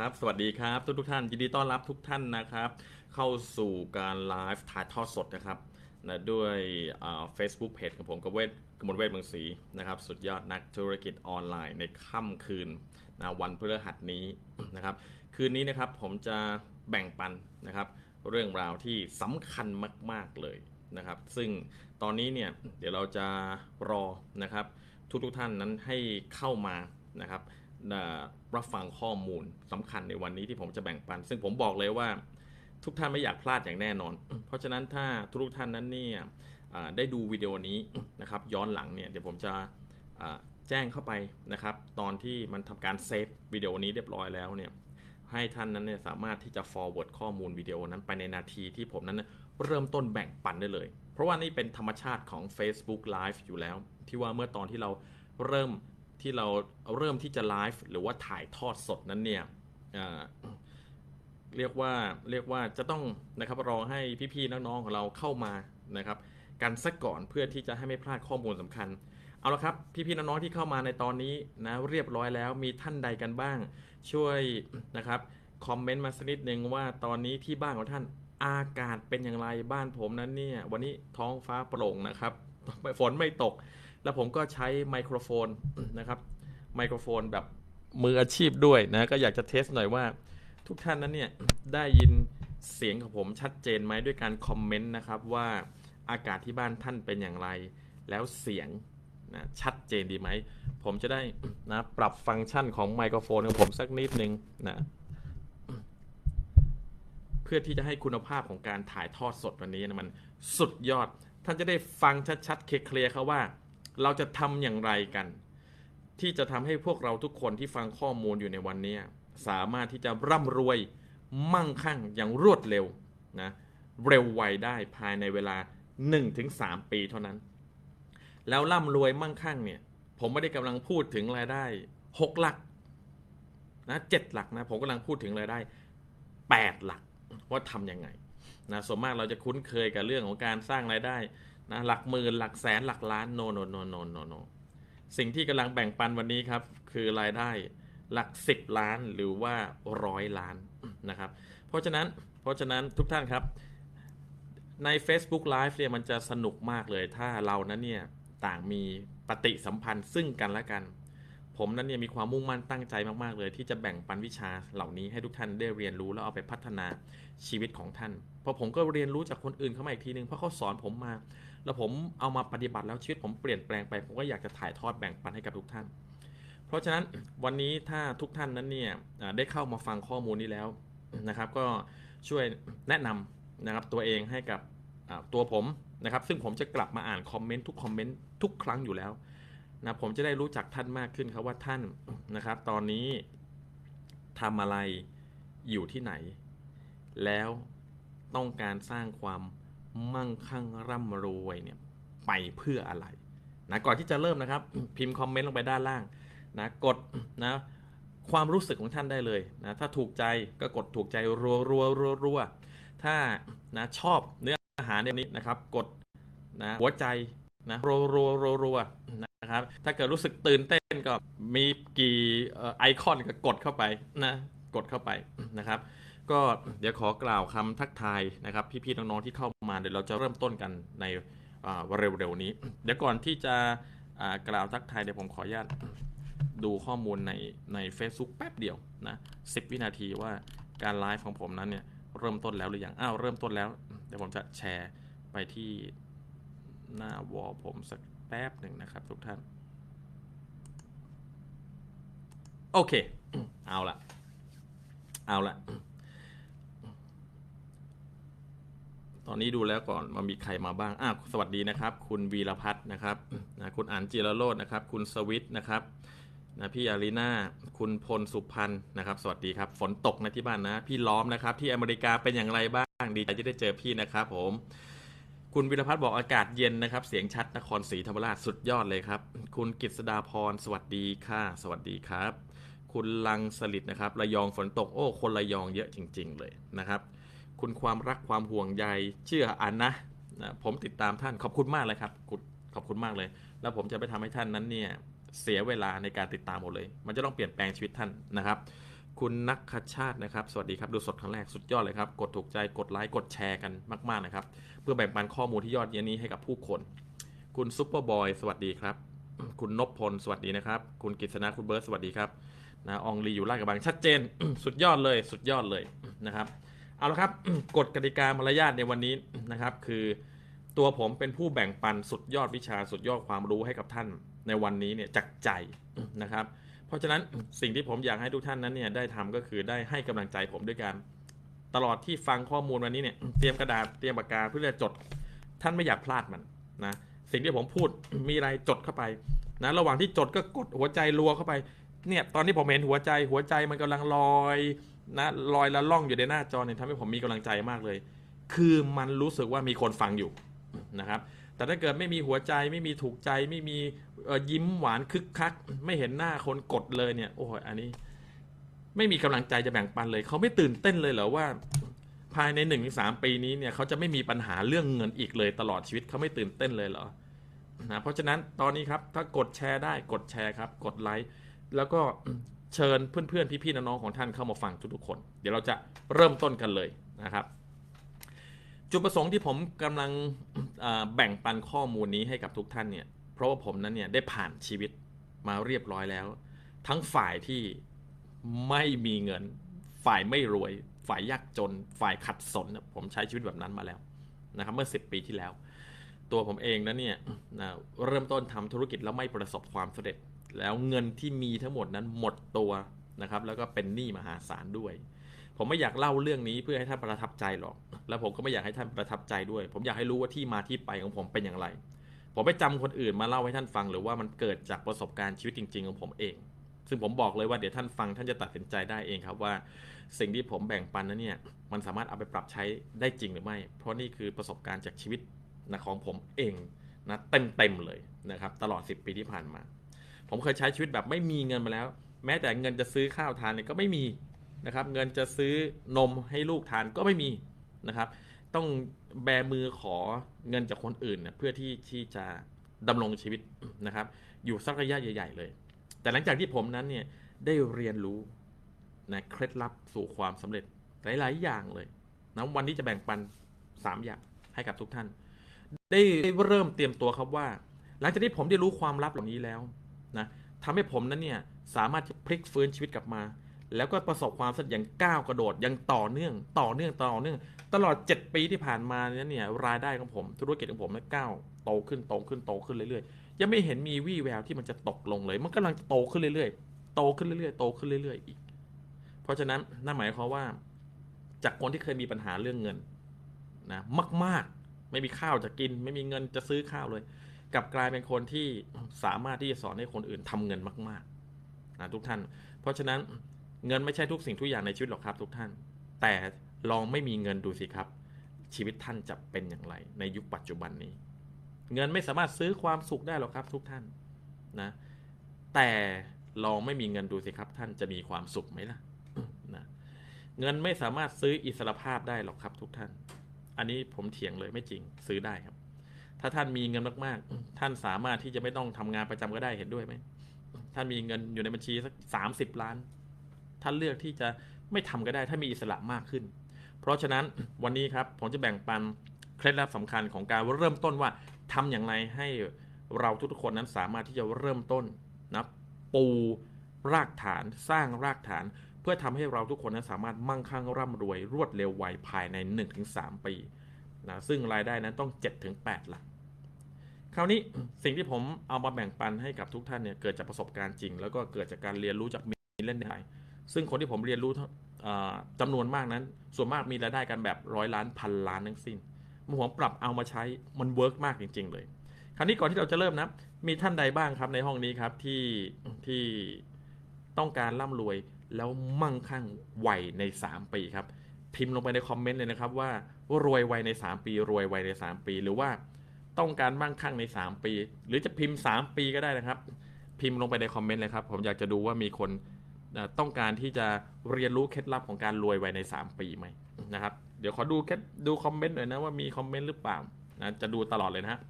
ครับ สวัสดีครับทุกทุกท่านยินดีต้อนรับทุกท่านนะครับ เข้าสู่การไลฟ์ถ่ายทอดสดนะครับนะด้วยเฟซบุ๊กเพจของผมกบเวทกมลเวทเมืองศรีนะครับ สุดยอดนักธุรกิจออนไลน์ในค่ำคืนนะวันพฤหัสนี้นะครับ คืนนี้นะครับผมจะแบ่งปันนะครับ เรื่องราวที่สำคัญมาก ๆเลยนะครับ ซึ่งตอนนี้เนี่ยเดี๋ยวเราจะรอนะครับทุกๆท่านนั้นให้เข้ามานะครับ รับฟังข้อมูลสำคัญในวันนี้ที่ผมจะแบ่งปัน ซึ่งผมบอกเลยว่าทุกท่านไม่อยากพลาดอย่างแน่นอน เพราะฉะนั้นถ้าทุกท่านนั้นเนี่ยได้ดูวิดีโอนี้นะครับย้อนหลังเนี่ยเดี๋ยวผมจะแจ้งเข้าไปนะครับ ตอนที่มันทำการเซฟวิดีโอนี้เรียบร้อยแล้วเนี่ยให้ท่านนั้นเนี่ยสามารถที่จะ forward ข้อมูลวิดีโอนั้นไปในนาทีที่ผมนั้นเริ่มต้นแบ่งปันได้เลย เพราะว่านี่เป็นธรรมชาติของ Facebook Live อยู่แล้ว ที่ว่าเมื่อตอนที่เราเริ่ม ที่เราเริ่มที่จะไลฟ์หรือว่าถ่ายทอดสดนั้นเนี่ยเรียกว่าเรียกว่าจะต้องนะครับรอให้พี่ๆน้องๆของเราเข้ามานะครับกันสักก่อนเพื่อที่จะให้ไม่พลาดข้อมูลสำคัญ เอาละครับ พี่ๆน้องๆที่เข้ามาในตอนนี้นะเรียบร้อยแล้วมีท่านใดกันบ้าง ช่วยนะครับคอมเมนต์มาสักนิดหนึ่งว่าตอนนี้ที่บ้านของท่านอากาศเป็นอย่างไรบ้านผมนั้นเนี่ยวันนี้ท้องฟ้าโปร่งนะครับฝนไม่ตก แล้วผมก็ใช้ไมโครโฟนนะครับไมโครโฟนแบบมืออาชีพด้วยนะก็อยากจะเทสหน่อยว่า ทุกท่านนั้นเนี่ยได้ยินเสียงของผมชัดเจนไหมด้วยการคอมเมนต์นะครับว่าอากาศที่บ้านท่านเป็นอย่างไร แล้วเสียงนะชัดเจนดีไหม ผมจะได้นะปรับฟังก์ชันของไมโครโฟนของผมสักนิดนึงนะเพื่อที่จะให้คุณภาพของการถ่ายทอดสดวันนี้นะมันสุดยอด ท่านจะได้ฟังชัดๆเคลียร์ๆเขาว่า เราจะทำอย่างไรกัน ที่จะทำให้พวกเราทุกคนที่ฟังข้อมูลอยู่ในวันนี้ สามารถที่จะร่ำรวยมั่งคั่งอย่างรวดเร็วนะเร็วไวได้ภายในเวลา 1-3 ปีเท่านั้น แล้วร่ำรวยมั่งคั่งเนี่ยผมไม่ได้กำลังพูดถึงรายได้ 6 หลักนะเจ็ดหลักนะผมกำลังพูดถึงรายได้ 8 หลักว่าทำยังไงนะส่วนมากเราจะคุ้นเคยกับเรื่องของการสร้างรายได้ นะหลักหมื่นหลักแสนหลักล้านโนโนโนโนโนโนสิ่งที่กำลังแบ่งปันวันนี้ครับ คือรายได้หลัก10ล้านหรือว่าร้อยล้านนะครับ เพราะฉะนั้นเพราะฉะนั้นทุกท่านครับ ใน Facebook Live เนี่ยมันจะสนุกมากเลยถ้าเรานั้นเนี่ยต่างมีปฏิสัมพันธ์ซึ่งกันและกัน ผมนั้นเนี่ยมีความมุ่งมั่นตั้งใจมาก ๆ เลย ที่จะแบ่งปันวิชาเหล่านี้ให้ทุกท่านได้เรียนรู้แล้วเอาไปพัฒนาชีวิตของท่าน เพราะผมก็เรียนรู้จากคนอื่นเข้ามาอีกทีนึงเพราะเขาสอนผมมา แล้วผมเอามาปฏิบัติแล้วชีวิตผมเปลี่ยนแปลงไป ผมก็อยากจะถ่ายทอดแบ่งปันให้กับทุกท่าน เพราะฉะนั้นวันนี้ถ้าทุกท่านนั้นเนี่ยได้เข้ามาฟังข้อมูลนี้แล้วนะครับ ก็ช่วยแนะนำนะครับตัวเองให้กับตัวผมนะครับ ซึ่งผมจะกลับมาอ่านคอมเมนต์ทุกคอมเมนต์ทุกครั้งอยู่แล้วนะผมจะได้รู้จักท่านมากขึ้นครับว่าท่านนะครับ ตอนนี้ทำอะไรอยู่ที่ไหน แล้วต้องการสร้างความ มั่งคั่งร่ำรวยเนี่ยไปเพื่ออะไรนะก่อนที่จะเริ่มนะครับ พิมพ์คอมเมนต์ลงไปด้านล่างนะกดนะความรู้สึกของท่านได้เลยนะถ้าถูกใจก็กดถูกใจรัวรัวรัวรัวถ้านะชอบเนื้อหาในนี้นะครับ กดนะหัวใจนะรัวรัวรัวรัวนะครับถ้าเกิดรู้สึกตื่นเต้นก็มีกี่ไอคอนก็กดเข้าไปนะกดเข้าไปนะครับ ก็เดี๋ยวขอกล่าวคำทักทายนะครับ พี่ๆน้องๆที่เข้ามาเดี๋ยวเราจะเริ่มต้นกันในอ่าเร็วๆนี้ เดี๋ยวก่อนที่จะกล่าวทักทายเดี๋ยวผมขออนุญาตดูข้อมูลในใน Facebook แป๊บเดียวนะ10วินาทีว่าการไลฟ์ของผมนั้นเนี่ยเริ่มต้นแล้วหรือยังอ้าวเริ่มต้นแล้ว เดี๋ยวผมจะแชร์ไปที่หน้าวอลผมสักแป๊บหนึ่งนะครับทุกท่าน โอเค เอาละเอาละ ต อนนี้ดูแล้วก่อนมามีใครมาบ้างอะสวัสดีนะครับ คุณวีรพัฒน์นะครับนะคุณอันจิรโรจนะครับ คุณสวิทนะครับนะพี่อารีนาคุณพลสุพันธ์นะครับ สวัสดีครับ ฝนตกนะที่บ้านนะ พี่ล้อมนะครับ ที่อเมริกาเป็นอย่างไรบ้างดีใจที่ได้เจอพี่นะครับ ผม คุณวิรพัฒน์บอกอากาศเย็นนะครับ เสียงชัดนครศรีธรรมราชสุดยอดเลยครับ คุณกฤษดาพรสวัสดีค่ะ สวัสดีครับ คุณลังสลิดนะครับระยองฝนตกโอ้คนระยองเยอะจริง ๆ เลยนะครับ คุณความรักความห่วงใยเชื่ออันนะนะผมติดตามท่านขอบคุณมากเลยครับขอบคุณมากเลย แล้วผมจะไปทำให้ท่านนั้นเนี่ยเสียเวลาในการติดตามหมดเลย มันจะต้องเปลี่ยนแปลงชีวิตท่านนะครับ คุณนักขชาตินะครับ สวัสดีครับดูสดครั้งแรกสุดยอดเลยครับ กดถูกใจกดไลค์กดแชร์กันมากๆนะครับ เพื่อแบ่งปันข้อมูลที่ยอดเยี่ยมนี้ให้กับผู้คน คุณซุปเปอร์บอยสวัสดีครับ คุณนพพลสวัสดีนะครับ คุณกฤษณะคุณเบิร์ตสวัสดีครับนะอองลีอยู่ลาดกระบังชัดเจน สุดยอดเลย สุดยอดเลยนะครับ เอาละครับกฎกติกามารยาทในวันนี้นะครับ คือตัวผมเป็นผู้แบ่งปันสุดยอดวิชาสุดยอดความรู้ให้กับท่านในวันนี้เนี่ยจากใจนะครับ เพราะฉะนั้นสิ่งที่ผมอยากให้ทุกท่านนั้นเนี่ยได้ทำก็คือได้ให้กำลังใจผมด้วยกันตลอดที่ฟังข้อมูลวันนี้เนี่ยเตรียมกระดาษเตรียมปากกาเพื่อจะจด ท่านไม่อยากพลาดมันนะสิ่งที่ผมพูดมีอะไรจดเข้าไปนะระหว่างที่จดก็กดหัวใจรัวเข้าไปเนี่ยตอนที่ผมเห็นหัวใจหัวใจมันกำลังลอย นะลอยละล่องอยู่ในหน้าจอเนี่ยทำให้ผมมีกำลังใจมากเลย คือมันรู้สึกว่ามีคนฟังอยู่นะครับ แต่ถ้าเกิดไม่มีหัวใจไม่มีถูกใจไม่มียิ้มหวานคึกคัก ไม่เห็นหน้าคนกดเลยเนี่ย โอ้ยอันนี้ ไม่มีกำลังใจจะแบ่งปันเลย เขาไม่ตื่นเต้นเลยเหรอว่า ภายในหนึ่งสามปีนี้เนี่ยเขาจะไม่มีปัญหาเรื่องเงินอีกเลย ตลอดชีวิตเขาไม่ตื่นเต้นเลยเหรอนะเพราะฉะนั้นตอนนี้ครับถ้ากดแชร์ได้กดแชร์ครับ กดไลค์แล้วก็ เชิญเพื่อนๆพี่ๆน้องๆของท่านเข้ามาฟังทุกๆคน เดี๋ยวเราจะเริ่มต้นกันเลยนะครับ จุดประสงค์ที่ผมกำลังแบ่งปันข้อมูลนี้ให้กับทุกท่านเนี่ยเพราะว่าผมนั้นเนี่ยได้ผ่านชีวิตมาเรียบร้อยแล้ว ทั้งฝ่ายที่ไม่มีเงิน ฝ่ายไม่รวย ฝ่ายยากจน ฝ่ายขัดสน ผมใช้ชีวิตแบบนั้นมาแล้วนะครับเมื่อ 10 ปีที่แล้ว ตัวผมเองนั้นเนี่ยเริ่มต้นทำธุรกิจแล้วไม่ประสบความสำเร็จ แล้วเงินที่มีทั้งหมดนั้นหมดตัวนะครับ แล้วก็เป็นหนี้มหาศาลด้วย ผมไม่อยากเล่าเรื่องนี้เพื่อให้ท่านประทับใจหรอก แล้วผมก็ไม่อยากให้ท่านประทับใจด้วย ผมอยากให้รู้ว่าที่มาที่ไปของผมเป็นอย่างไร ผมไปจำคนอื่นมาเล่าให้ท่านฟัง หรือว่ามันเกิดจากประสบการณ์ชีวิตจริง ๆ ของผมเอง ซึ่งผมบอกเลยว่าเดี๋ยวท่านฟังท่านจะตัดสินใจได้เองครับว่า สิ่งที่ผมแบ่งปันนั้นเนี่ยมันสามารถเอาไปปรับใช้ได้จริงหรือไม่ เพราะนี่คือประสบการณ์จากชีวิตนะของผมเองนะเต็มๆเลยนะครับตลอด 10 ปีที่ผ่านมา ผมเคยใช้ชีวิตแบบไม่มีเงินมาแล้ว แม้แต่เงินจะซื้อข้าวทานเนี่ยก็ไม่มีนะครับ เงินจะซื้อนมให้ลูกทานก็ไม่มีนะครับ ต้องแบมือขอเงินจากคนอื่นเนี่ยเพื่อที่ที่จะดำรงชีวิตนะครับ อยู่สักระยะใหญ่ ๆ เลย แต่หลังจากที่ผมนั้นเนี่ยได้เรียนรู้นะเคล็ดลับสู่ความสำเร็จหลาย ๆ อย่างเลยนะวันนี้จะแบ่งปัน 3 อย่างให้กับทุกท่าน ได้เริ่มเตรียมตัวครับว่า หลังจากที่ผมได้รู้ความลับเหล่านี้แล้ว นะทำให้ผมนั้นเนี่ยสามารถจะพลิกฟื้นชีวิตกลับมา แล้วก็ประสบความสำเร็จอย่างก้าวกระโดดอย่างต่อเนื่อง ต่อเนื่องต่อเนื่อง ตลอด 7 ปีที่ผ่านมานี่ยเนี่ยรายได้ของผมธุรกิจของผมนั้นก้าวโตขึ้นโตขึ้นโตขึ้นเรื่อยๆยังไม่เห็นมีวี่แววที่มันจะตกลงเลย มันกำลังโตขึ้นเรื่อยๆ โตขึ้นเรื่อยๆโตขึ้นเรื่อย ๆ อีก เพราะฉะนั้นนั่นหมายความว่า จากคนที่เคยมีปัญหาเรื่องเงินนะมาก ๆ ไม่มีข้าวจะกิน ไม่มีเงินจะซื้อข้าวเลย กลับกลายเป็นคนที่สามารถที่จะสอนให้คนอื่นทำเงินมากๆนะทุกท่าน เพราะฉะนั้นเงินไม่ใช่ทุกสิ่งทุกอย่างในชีวิตหรอกครับ ทุกท่าน แต่ลองไม่มีเงินดูสิครับ ชีวิตท่านจะเป็นอย่างไร ในยุคปัจจุบันนี้ เงินไม่สามารถซื้อความสุขได้หรอกครับ ทุกท่านนะแต่ลองไม่มีเงินดูสิครับ ท่านจะมีความสุขไหมล่ะนะเงินไม่สามารถซื้ออิสรภาพได้หรอกครับ ทุกท่าน อันนี้ผมเถียงเลยไม่จริงซื้อได้ครับ ถ้าท่านมีเงินมากๆ ท่านสามารถที่จะไม่ต้องทำงานประจำก็ได้เห็นด้วยไหมท่านมีเงินอยู่ในบัญชีสักสามสิบล้าน ท่านเลือกที่จะไม่ทำก็ได้ ถ้ามีอิสระมากขึ้น เพราะฉะนั้นวันนี้ครับผมจะแบ่งปันเคล็ดลับสำคัญของการเริ่มต้นว่าทำอย่างไรให้เราทุกคนนั้นสามารถที่จะเริ่มต้นนะปูรากฐานสร้างรากฐาน เพื่อทำให้เราทุกคนนั้นสามารถมั่งคั่งร่ำรวยรวดเร็วไวภายใน 1-3 ปีนะซึ่งรายได้นั้นต้อง 7-8หลัก คราวนี้สิ่งที่ผมเอามาแบ่งปันให้กับทุกท่านเนี่ยเกิดจากประสบการณ์จริง แล้วก็เกิดจากการเรียนรู้จากมีเล่นได้ซึ่งคนที่ผมเรียนรู้เอ่อจำนวนมากนั้น ส่วนมากมีรายได้กันแบบร้อยล้านพันล้านทั้งสิ้นเมื่อผมปรับเอามาใช้มัน work มากจริง ๆ เลย คราวนี้ก่อนที่เราจะเริ่มนะมีท่านใดบ้างครับในห้องนี้ครับที่ที่ต้องการร่ำรวยแล้วมั่งคั่งไวใน 3 ปีครับ พิมพ์ลงไปในคอมเมนต์เลยนะครับว่ารวยไวใน 3 ปี รวยไวใน 3 ปี หรือว่า ต้องการมั่งคั่งใน 3 ปี หรือจะพิมพ์ 3 ปีก็ได้นะครับ พิมพ์ลงไปในคอมเมนต์เลยครับ ผมอยากจะดูว่ามีคนต้องการที่จะเรียนรู้เคล็ดลับของการรวยไวใน 3 ปีไหมนะครับ เดี๋ยวขอดูแค่ดูคอมเมนต์หน่อยนะว่ามีคอมเมนต์หรือเปล่านะจะดูตลอดเลยนะฮะ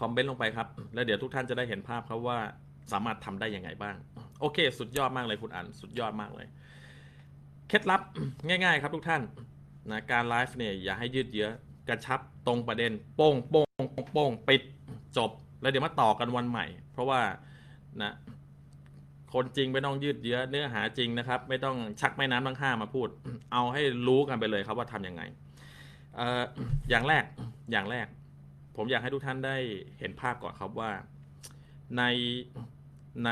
คอมเมนต์ลงไปครับ แล้วเดี๋ยวทุกท่านจะได้เห็นภาพครับว่าสามารถทำได้ยังไงบ้าง โอเค สุดยอดมากเลยคุณอันสุดยอดมากเลย เคล็ดลับง่าย ๆ ครับทุกท่านนะการไลฟ์เนี่ยอย่าให้ยืดเยื้อ กระชับตรงประเด็น โป้งโป้งโป้งปิดจบ แล้วเดี๋ยวมาต่อกันวันใหม่ เพราะว่านะคนจริงไม่ต้องยืดเยื้อเนื้อหาจริงนะครับ ไม่ต้องชักแม่น้ำทั้งห้ามาพูด เอาให้รู้กันไปเลยครับว่าทำยังไงเอ่ออย่างแรกอย่างแรก ผมอยากให้ทุกท่านได้เห็นภาพก่อนครับว่า ในใน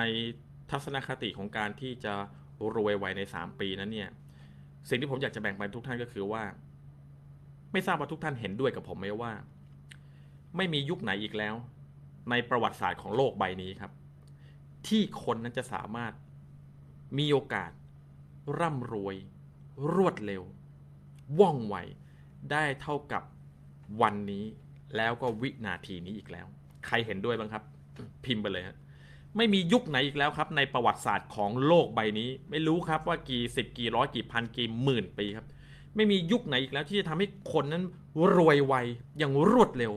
ทัศนคติของการที่จะรวยไวใน 3 ปีนั้นเนี่ย สิ่งที่ผมอยากจะแบ่งปันทุกท่านก็คือว่า ไม่ทราบว่าทุกท่านเห็นด้วยกับผมไหมว่า ไม่มียุคไหนอีกแล้ว ในประวัติศาสตร์ของโลกใบนี้ครับ ที่คนนั้นจะสามารถมีโอกาส ร่ำรวย รวดเร็ว ว่องไว ได้เท่ากับวันนี้แล้วก็วินาทีนี้อีกแล้ว ใครเห็นด้วยบ้างครับ พิมพ์ไปเลยฮะไม่มียุคไหนอีกแล้วครับ ในประวัติศาสตร์ของโลกใบนี้ ไม่รู้ครับว่ากี่สิบกี่ร้อยกี่พันกี่หมื่นปีครับ ไม่มียุคไหนอีกแล้วที่จะทำให้คนนั้นรวยไวอย่างรวดเร็ว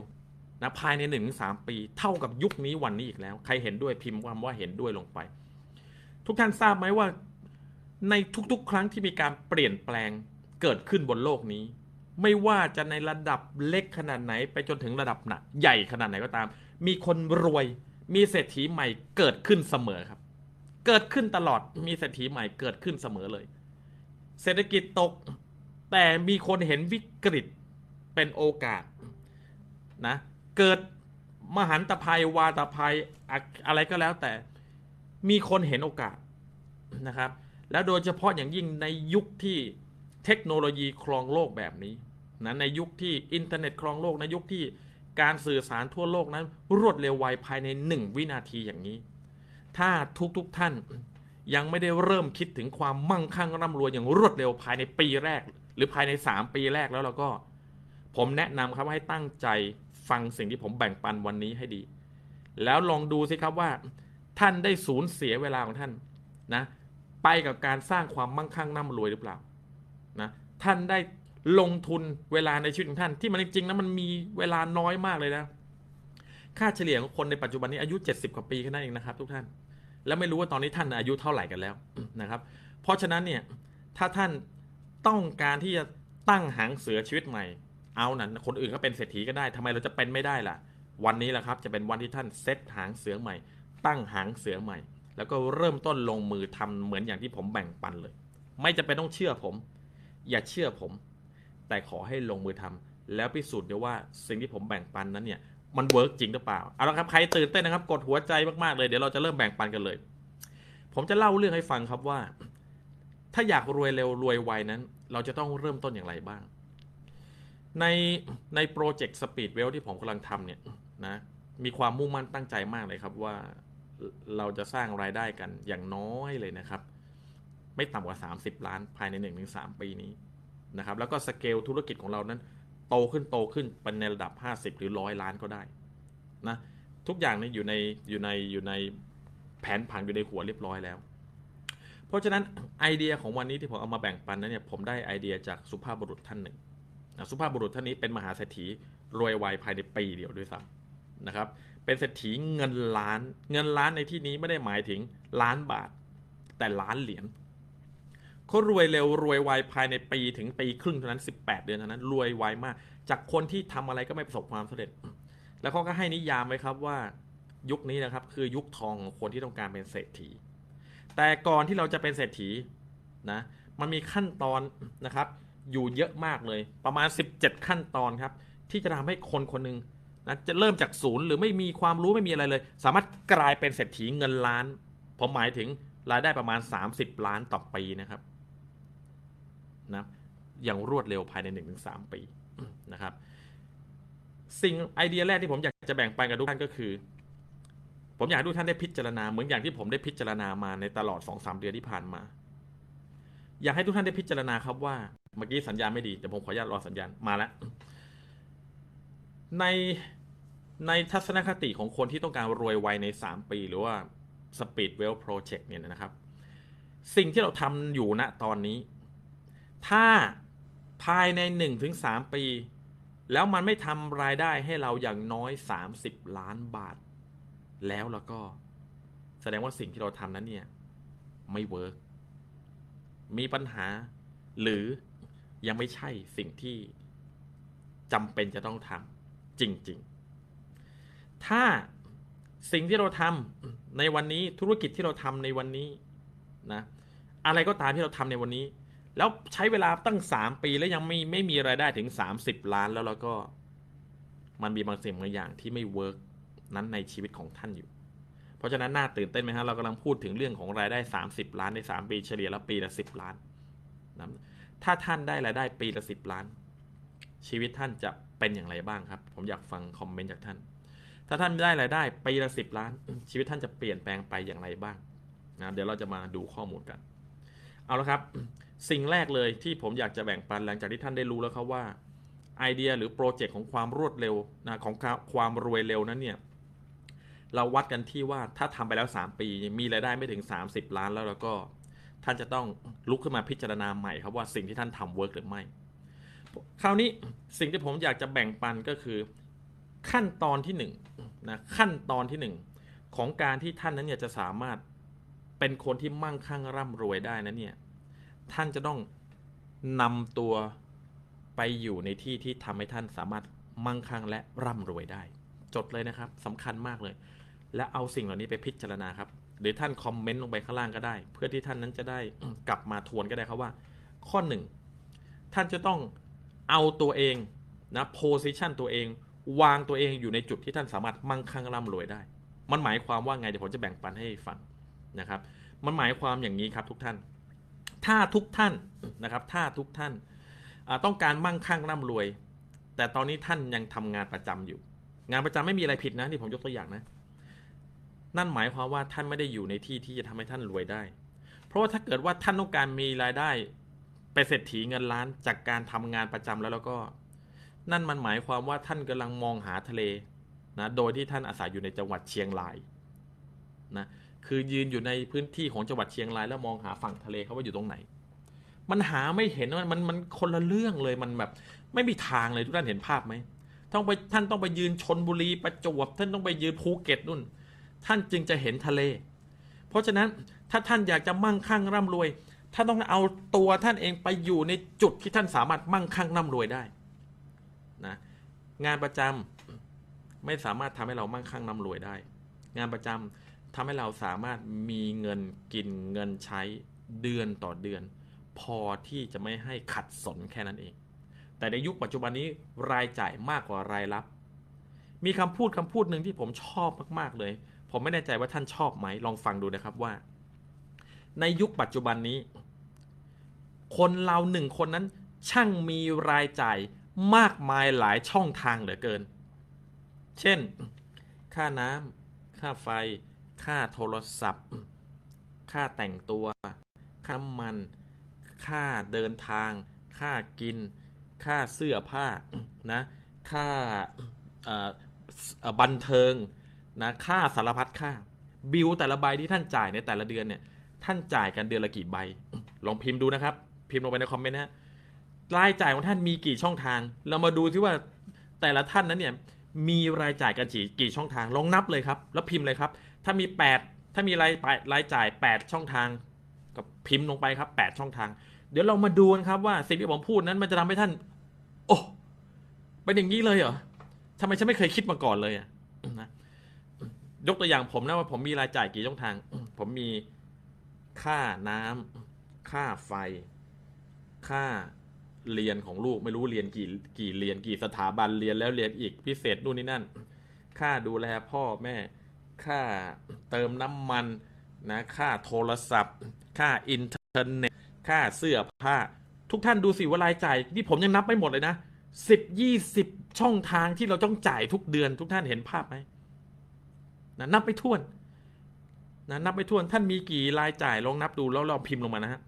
นะภายในหนึ่งสามปี เท่ากับยุคนี้วันนี้อีกแล้ว ใครเห็นด้วยพิมพ์คำว่าเห็นด้วยลงไป ทุกท่านทราบไหมว่า ในทุกๆ ครั้งที่มีการเปลี่ยนแปลงเกิดขึ้นบนโลกนี้ ไม่ว่าจะในระดับเล็กขนาดไหน ไปจนถึงระดับหนักใหญ่ขนาดไหนก็ตาม มีคนรวย มีเศรษฐีใหม่เกิดขึ้นเสมอครับ เกิดขึ้นตลอดมีเศรษฐีใหม่เกิดขึ้นเสมอเลย เศรษฐกิจตก แต่มีคนเห็นวิกฤตเป็นโอกาสนะ เกิดมหันตภัย วาตภัยอะไรก็แล้วแต่ มีคนเห็นโอกาสนะครับ แล้วโดยเฉพาะอย่างยิ่งในยุคที่เทคโนโลยีครองโลกแบบนี้นะในยุคที่อินเทอร์เน็ตครองโลกในยุคที่การสื่อสารทั่วโลกนั้น รวดเร็วไวภายในหนึ่งวินาทีอย่างนี้ ถ้าทุกๆทท่านยังไม่ได้เริ่มคิดถึงความมั่งคั่งร่ำรวยอย่างรวดเร็วภายในปีแรก หรือภายใน 3 ปีแรกแล้วเราก็ ผมแนะนำครับว่าให้ตั้งใจฟังสิ่งที่ผมแบ่งปันวันนี้ให้ดี แล้วลองดูสิครับว่าท่านได้สูญเสียเวลาของท่านนะไปกับการสร้างความมั่งคั่งร่ำรวยหรือเปล่านะท่านได้ลงทุนเวลาในชีวิตของท่านที่มันจริงๆนะมันมีเวลาน้อยมากเลยนะ ค่าเฉลี่ยของคนในปัจจุบันนี้อายุ 70 กว่าปีแค่นั้นเองนะครับ ทุกท่าน แล้วไม่รู้ว่าตอนนี้ท่านอายุเท่าไหร่กันแล้วนะครับ เพราะฉะนั้นเนี่ยถ้าท่าน ต้องการที่จะตั้งหางเสือชีวิตใหม่ เอานั้นคนอื่นก็เป็นเศรษฐีก็ได้ทำไมเราจะเป็นไม่ได้ล่ะ วันนี้แหละครับจะเป็นวันที่ท่านเซตหางเสือใหม่ ตั้งหางเสือใหม่ แล้วก็เริ่มต้นลงมือทำเหมือนอย่างที่ผมแบ่งปันเลย ไม่จะเป็นต้องเชื่อผม อย่าเชื่อผม แต่ขอให้ลงมือทำแล้วพิสูจน์ดี๋ยว่าสิ่งที่ผมแบ่งปันนั้นเนี่ยมัน work จริงหรือเปล่า เอาละครับใครตื่นเต้นนะครับ กดหัวใจมากๆเลย เดี๋ยวเราจะเริ่มแบ่งปันกันเลย ผมจะเล่าเรื่องให้ฟังครับว่า ถ้าอยากรวยเร็วรวยไวนั้น เราจะต้องเริ่มต้นอย่างไรบ้าง ในในโปรเจกต์ Speed Wealth ที่ผมกำลังทำเนี่ยนะมีความมุ่งมั่นตั้งใจมากเลยครับว่าเราจะสร้างรายได้กันอย่างน้อยเลยนะครับ ไม่ต่ำกว่า 30 ล้านภายใน 1-3 ปีนี้นะครับ แล้วก็สเกลธุรกิจของเรานั้น โตขึ้นโตขึ้นเป็นในระดับ 50 หรือร้อยล้านก็ได้นะทุกอย่างนี่อยู่ในอยู่ในอยู่ในแผนผังอยู่ในหัวเรียบร้อยแล้ว เพราะฉะนั้นไอเดียของวันนี้ที่ผมเอามาแบ่งปันนั้นเนี่ยผมได้ไอเดียจากสุภาพบุรุษท่านหนึ่งนะสุภาพบุรุษท่านนี้เป็นมหาเศรษฐีรวยไวภายในปีเดียวด้วยซ้ำนะครับ เป็นเศรษฐีเงินล้าน เงินล้านในที่นี้ไม่ได้หมายถึงล้านบาท แต่ล้านเหรียญเขารวยเร็วรวยไวภายในปีถึงปีครึ่งเท่านั้น 18 เดือนเท่านั้น รวยไวมาก จากคนที่ทำอะไรก็ไม่ประสบความสำเร็จ แล้วเขาก็ให้นิยามไว้ครับว่ายุคนี้นะครับคือยุคทองของคนที่ต้องการเป็นเศรษฐี แต่ก่อนที่เราจะเป็นเศรษฐีนะมันมีขั้นตอนนะครับ อยู่เยอะมากเลยประมาณ 17 ขั้นตอนครับ ที่จะทำให้คนคนหนึ่งนะจะเริ่มจากศูนย์หรือไม่มีความรู้ไม่มีอะไรเลย สามารถกลายเป็นเศรษฐีเงินล้าน ผมหมายถึงรายได้ประมาณ 30 ล้านต่อปีนะครับนะอย่างรวดเร็วภายใน 1-3 ปีนะครับ สิ่งไอเดียแรกที่ผมอยากจะแบ่งปันกับทุกท่านก็คือ ผมอยากให้ทุกท่านได้พิจารณาเหมือนอย่างที่ผมได้พิจารณามาในตลอด2-3เดือนที่ผ่านมา อยากให้ทุกท่านได้พิจารณาครับว่าเมื่อกี้สัญญาณไม่ดีแต่ผมขออนุญาตรอสัญญาณมาแล้วในในทัศนคติของคนที่ต้องการรวยไวใน 3 ปีหรือว่า Speed Well Project เนี่ยนะครับ สิ่งที่เราทำอยู่ณตอนนี้ ถ้าภายใน 1-3 ปี แล้วมันไม่ทำรายได้ให้เราอย่างน้อย 30 ล้านบาท แล้วแล้วก็แสดงว่าสิ่งที่เราทำนั้นเนี่ย ไม่ work มีปัญหา หรือยังไม่ใช่สิ่งที่จำเป็นจะต้องทำจริง ๆ ถ้าสิ่งที่เราทำในวันนี้ธุรกิจที่เราทำในวันนี้นะอะไรก็ตามที่เราทำในวันนี้ แล้วใช้เวลาตั้ง 3 ปีแล้วยังไม่ไม่มีรายได้ถึง 30 ล้านแล้วแล้วก็ มันมีบางสิ่งบางอย่างที่ไม่ work นั้นในชีวิตของท่านอยู่ เพราะฉะนั้นน่าตื่นเต้นไหมฮะเรากำลังพูดถึงเรื่องของรายได้ 30 ล้านใน 3 ปีเฉลี่ยแล้วปีละ 10 ล้านนะถ้าท่านได้รายได้ปีละ 10 ล้าน ชีวิตท่านจะเป็นอย่างไรบ้างครับ ผมอยากฟังคอมเมนต์จากท่าน ถ้าท่านได้รายได้ปีละ 10 ล้าน ชีวิตท่านจะเปลี่ยนแปลงไปอย่างไรบ้างนะเดี๋ยวเราจะมาดูข้อมูลกัน เอาละครับ สิ่งแรกเลยที่ผมอยากจะแบ่งปันหลังจากที่ท่านได้รู้แล้วครับว่าไอเดียหรือโปรเจกต์ของความรวดเร็วนะของความรวยเร็วนั้นเนี่ย เราวัดกันที่ว่าถ้าทำไปแล้ว 3 ปี มีรายได้ไม่ถึง 30 ล้านแล้วแล้วก็ ท่านจะต้องลุกขึ้นมาพิจารณาใหม่ครับว่าสิ่งที่ท่านทำ work หรือไม่ คราวนี้สิ่งที่ผมอยากจะแบ่งปันก็คือ ขั้นตอนที่1นงนะขั้นตอนที่ 1 ของการที่ท่านนั้นเนี่ยจะสามารถเป็นคนที่มั่งคั่งร่ำรวยได้นั้นเนี่ยท่านจะต้องนำตัวไปอยู่ในที่ที่ทำให้ท่านสามารถมั่งคั่งและร่ำรวยได้ จดเลยนะครับสำคัญมากเลย และเอาสิ่งเหล่านี้ไปพิจารณาครับ หรือท่านคอมเมนต์ลงไปข้างล่างก็ได้ เพื่อที่ท่านนั้นจะได้กลับมาทวนก็ได้ครับว่า ข้อหนึ่งท่านจะต้องเอาตัวเองนะโพสิชันตัวเอง วางตัวเองอยู่ในจุดที่ท่านสามารถมั่งคั่งร่ำรวยได้ มันหมายความว่าไงเดี๋ยวผมจะแบ่งปันให้ฟังนะครับ มันหมายความอย่างนี้ครับทุกท่าน ถ้าทุกท่านนะครับ ถ้าทุกท่านต้องการมั่งคั่งร่ำรวย แต่ตอนนี้ท่านยังทำงานประจำอยู่ งานประจำไม่มีอะไรผิดนะที่ผมยกตัวอย่างนะ นั่นหมายความว่าท่านไม่ได้อยู่ในที่ที่จะทำให้ท่านรวยได้ เพราะว่าถ้าเกิดว่าท่านต้องการมีรายได้ไปเศรษฐีเงินล้านจากการทำงานประจำแล้วแล้วก็ นั่นมันหมายความว่าท่านกำลังมองหาทะเลนะ โดยที่ท่านอาศัยอยู่ในจังหวัดเชียงรายนะ คือยืนอยู่ในพื้นที่ของจังหวัดเชียงราย แล้วมองหาฝั่งทะเลเขาว่าอยู่ตรงไหน มันหาไม่เห็นมันมันมันคนละเรื่องเลยมันแบบ ไม่มีทางเลยทุกท่านเห็นภาพไหมต้องไปท่านต้องไปยืนชนบุรีประจวบท่านต้องไปยืนภูเก็ตนู่น ท่านจึงจะเห็นทะเล เพราะฉะนั้นถ้าท่านอยากจะมั่งคั่งร่ำรวย ท่านต้องเอาตัวท่านเองไปอยู่ในจุดที่ท่านสามารถมั่งคั่งร่ำรวยได้นะงานประจำไม่สามารถทำให้เรามั่งคั่งร่ำรวยได้ งานประจำทำให้เราสามารถมีเงินกินเงินใช้เดือนต่อเดือน พอที่จะไม่ให้ขัดสนแค่นั้นเอง แต่ในยุคปัจจุบันนี้รายจ่ายมากกว่ารายรับ มีคำพูดคำพูดหนึ่งที่ผมชอบมาก ๆ เลย ผมไม่แน่ใจว่าท่านชอบไหมลองฟังดูนะครับว่า ในยุคปัจจุบันนี้ คนเราหนึ่งคนนั้น ช่างมีรายจ่ายมากมายหลายช่องทางเหลือเกิน เช่น ค่าน้ำค่าไฟ ค่าโทรศัพท์ ค่าแต่งตัว ค่าน้ำมัน ค่าเดินทาง ค่ากิน ค่าเสื้อผ้านะ ค่าบันเทิง นะค่าสารพัดค่า บิลแต่ละใบที่ท่านจ่ายในแต่ละเดือนเนี่ยท่านจ่ายกันเดือนละกี่ใบ ลองพิมพ์ดูนะครับ พิมพ์ลงไปในคอมเมนต์นะรายจ่ายของท่านมีกี่ช่องทาง เรามาดูที่ว่าแต่ละท่านนั้นเนี่ยมีรายจ่ายกันกี่กี่ช่องทาง ลองนับเลยครับ แล้วพิมพ์เลยครับ ถ้ามี 8 ถ้ามีรายรายจ่าย 8 ช่องทางก็พิมพ์ลงไปครับ 8 ช่องทาง เดี๋ยวเรามาดูกันครับว่าสิ่งที่ผมพูดนั้นมันจะทำให้ท่าน โอ้เป็นอย่างนี้เลยเหรอทำไมฉันไม่เคยคิดมาก่อนเลยอะนะ ยกตัวอย่างผมนะว่าผมมีรายจ่ายกี่ช่องทาง ผมมีค่าน้ำค่าไฟ ค่าเรียนของลูกไม่รู้เรียนกี่กี่เรียนกี่สถาบันเรียนแล้วเรียนอีกพิเศษนู่นนี่นั่น ค่าดูแลพ่อแม่ ค่าเติมน้ำมันนะค่าโทรศัพท์ ค่าอินเทอร์เน็ต ค่าเสื้อผ้า ทุกท่านดูสิว่ารายจ่ายที่ผมยังนับไม่หมดเลยนะสิบยี่สิบช่องทางที่เราต้องจ่ายทุกเดือนทุกท่านเห็นภาพไหม นะนับไปทวนนะนับไปทวนท่านมีกี่รายจ่ายลองนับดูแล้วลองพิมพ์ลงมานะฮะ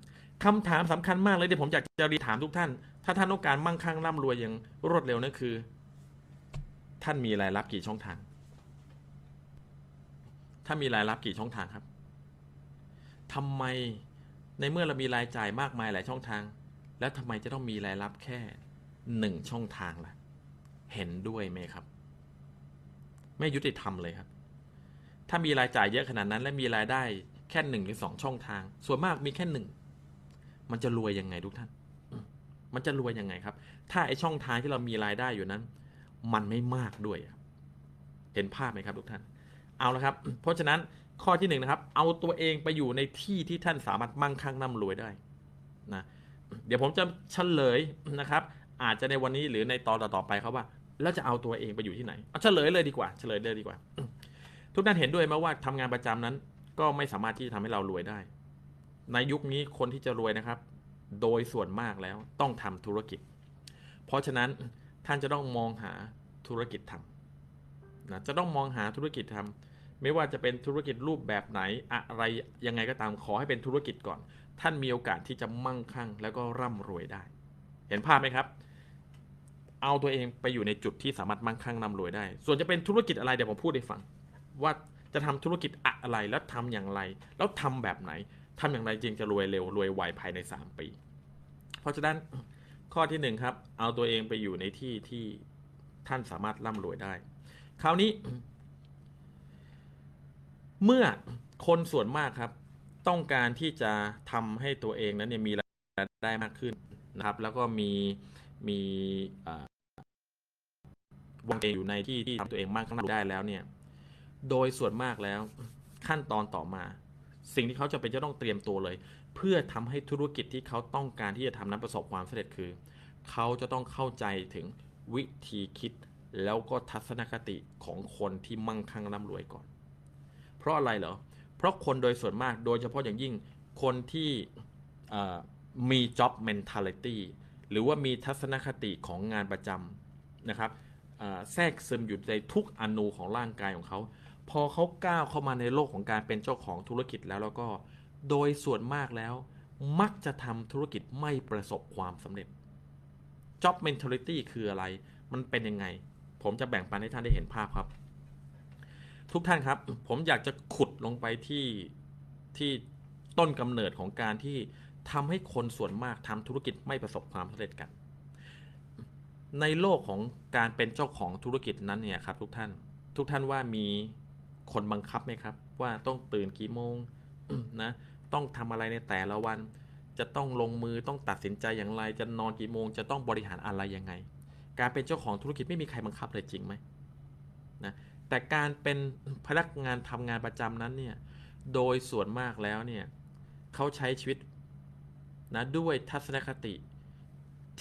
คำถามสำคัญมากเลยเดี๋ยวผมอยากจะรีถามทุกท่าน ถ้าท่านต้องการมั่งคั่งร่ำรวยอย่างรวดเร็วนั่นคือ ท่านมีรายรับกี่ช่องทาง ถ้ามีรายรับกี่ช่องทางครับทำไมในเมื่อเรามีรายจ่ายมากมายหลายช่องทาง แล้วทำไมจะต้องมีรายรับแค่หนึ่งช่องทางล่ะ เห็นด้วยไหมครับ ไม่ยุติธรรมเลยครับ ถ้ามีรายจ่ายเยอะขนาดนั้นและมีรายได้แค่หนึ่งหรือสองช่องทาง ส่วนมากมีแค่หนึ่งมันจะรวยยังไงทุกท่าน มันจะรวยยังไงครับ ถ้าไอช่องทางที่เรามีรายได้อยู่นั้น มันไม่มากด้วย เห็นภาพไหมครับทุกท่าน เอาละครับ เพราะฉะนั้นข้อที่หนึ่งนะครับ เอาตัวเองไปอยู่ในที่ที่ท่านสามารถมั่งคั่งร่ำรวยได้นะ เดี๋ยวผมจะเฉลยนะครับ อาจจะในวันนี้หรือในตอนต่อๆไปครับว่า แล้วจะเอาตัวเองไปอยู่ที่ไหน เอาเฉลยเลยดีกว่า เฉลยเลยดีกว่า ทุกท่านเห็นด้วยไหมว่าทำงานประจำนั้น ก็ไม่สามารถที่จะทำให้เรารวยได้ ในยุคนี้คนที่จะรวยนะครับ โดยส่วนมากแล้วต้องทำธุรกิจ เพราะฉะนั้นท่านจะต้องมองหาธุรกิจทำนะจะต้องมองหาธุรกิจทำไม่ว่าจะเป็นธุรกิจรูปแบบไหนอะไรยังไงก็ตามขอให้เป็นธุรกิจก่อน ท่านมีโอกาสที่จะมั่งคั่ง แล้วก็ร่ำรวยได้ เห็นภาพไหมครับเอาตัวเองไปอยู่ในจุดที่สามารถมั่งคั่งร่ำรวยได้ ส่วนจะเป็นธุรกิจอะไรเดี๋ยวผมพูดให้ฟัง ว่าจะทำธุรกิจอะไรแล้วทำอย่างไร แล้วทำแบบไหนทำอย่างไรจึงจะรวยเร็วรวยไวภายใน 3 ปี เพราะฉะนั้นข้อที่หนึ่งครับ เอาตัวเองไปอยู่ในที่ที่ท่านสามารถร่ำรวยได้ คราวนี้ เมื่อคนส่วนมากครับ ต้องการที่จะทำให้ตัวเองนั้นเนี่ยมีรายได้มากขึ้นนะครับ แล้วก็มีมีวางเองอยู่ในที่ที่ทำตัวเองมากขึ้นได้แล้วเนี่ย โดยส่วนมากแล้วขั้นตอนต่อมา สิ่งที่เขาจะเป็นจะต้องเตรียมตัวเลย เพื่อทำให้ธุรกิจที่เขาต้องการที่จะทำนั้นประสบความสำเร็จคือ เขาจะต้องเข้าใจถึงวิธีคิดแล้วก็ทัศนคติของคนที่มั่งคั่งร่ำรวยก่อน เพราะอะไรเหรอ เพราะคนโดยส่วนมากโดยเฉพาะอย่างยิ่งคนที่เอ่อมี job mentality หรือว่ามีทัศนคติของงานประจำนะครับแทรกซึมอยู่ในทุกอนูของร่างกายของเขา พอเขาก้าวเข้ามาในโลกของการเป็นเจ้าของธุรกิจแล้วแล้วก็ โดยส่วนมากแล้ว มักจะทำธุรกิจไม่ประสบความสำเร็จ job mentality คืออะไร มันเป็นยังไง ผมจะแบ่งปันให้ท่านได้เห็นภาพครับ ทุกท่านครับ ผมอยากจะขุดลงไปที่ที่ต้นกำเนิดของการที่ทำให้คนส่วนมากทำธุรกิจไม่ประสบความสำเร็จกัน ในโลกของการเป็นเจ้าของธุรกิจนั้นเนี่ยครับ ทุกท่าน ทุกท่านว่ามี คนบังคับไหมครับ ว่าต้องตื่นกี่โมงนะต้องทำอะไรในแต่ละวัน จะต้องลงมือต้องตัดสินใจอย่างไร จะนอนกี่โมง จะต้องบริหารอะไรยังไง การเป็นเจ้าของธุรกิจไม่มีใครบังคับเลยจริงไหมนะแต่การเป็นพนักงานทำงานประจำนั้นเนี่ยโดยส่วนมากแล้วเนี่ยเขาใช้ชีวิตนะด้วยทัศนคติ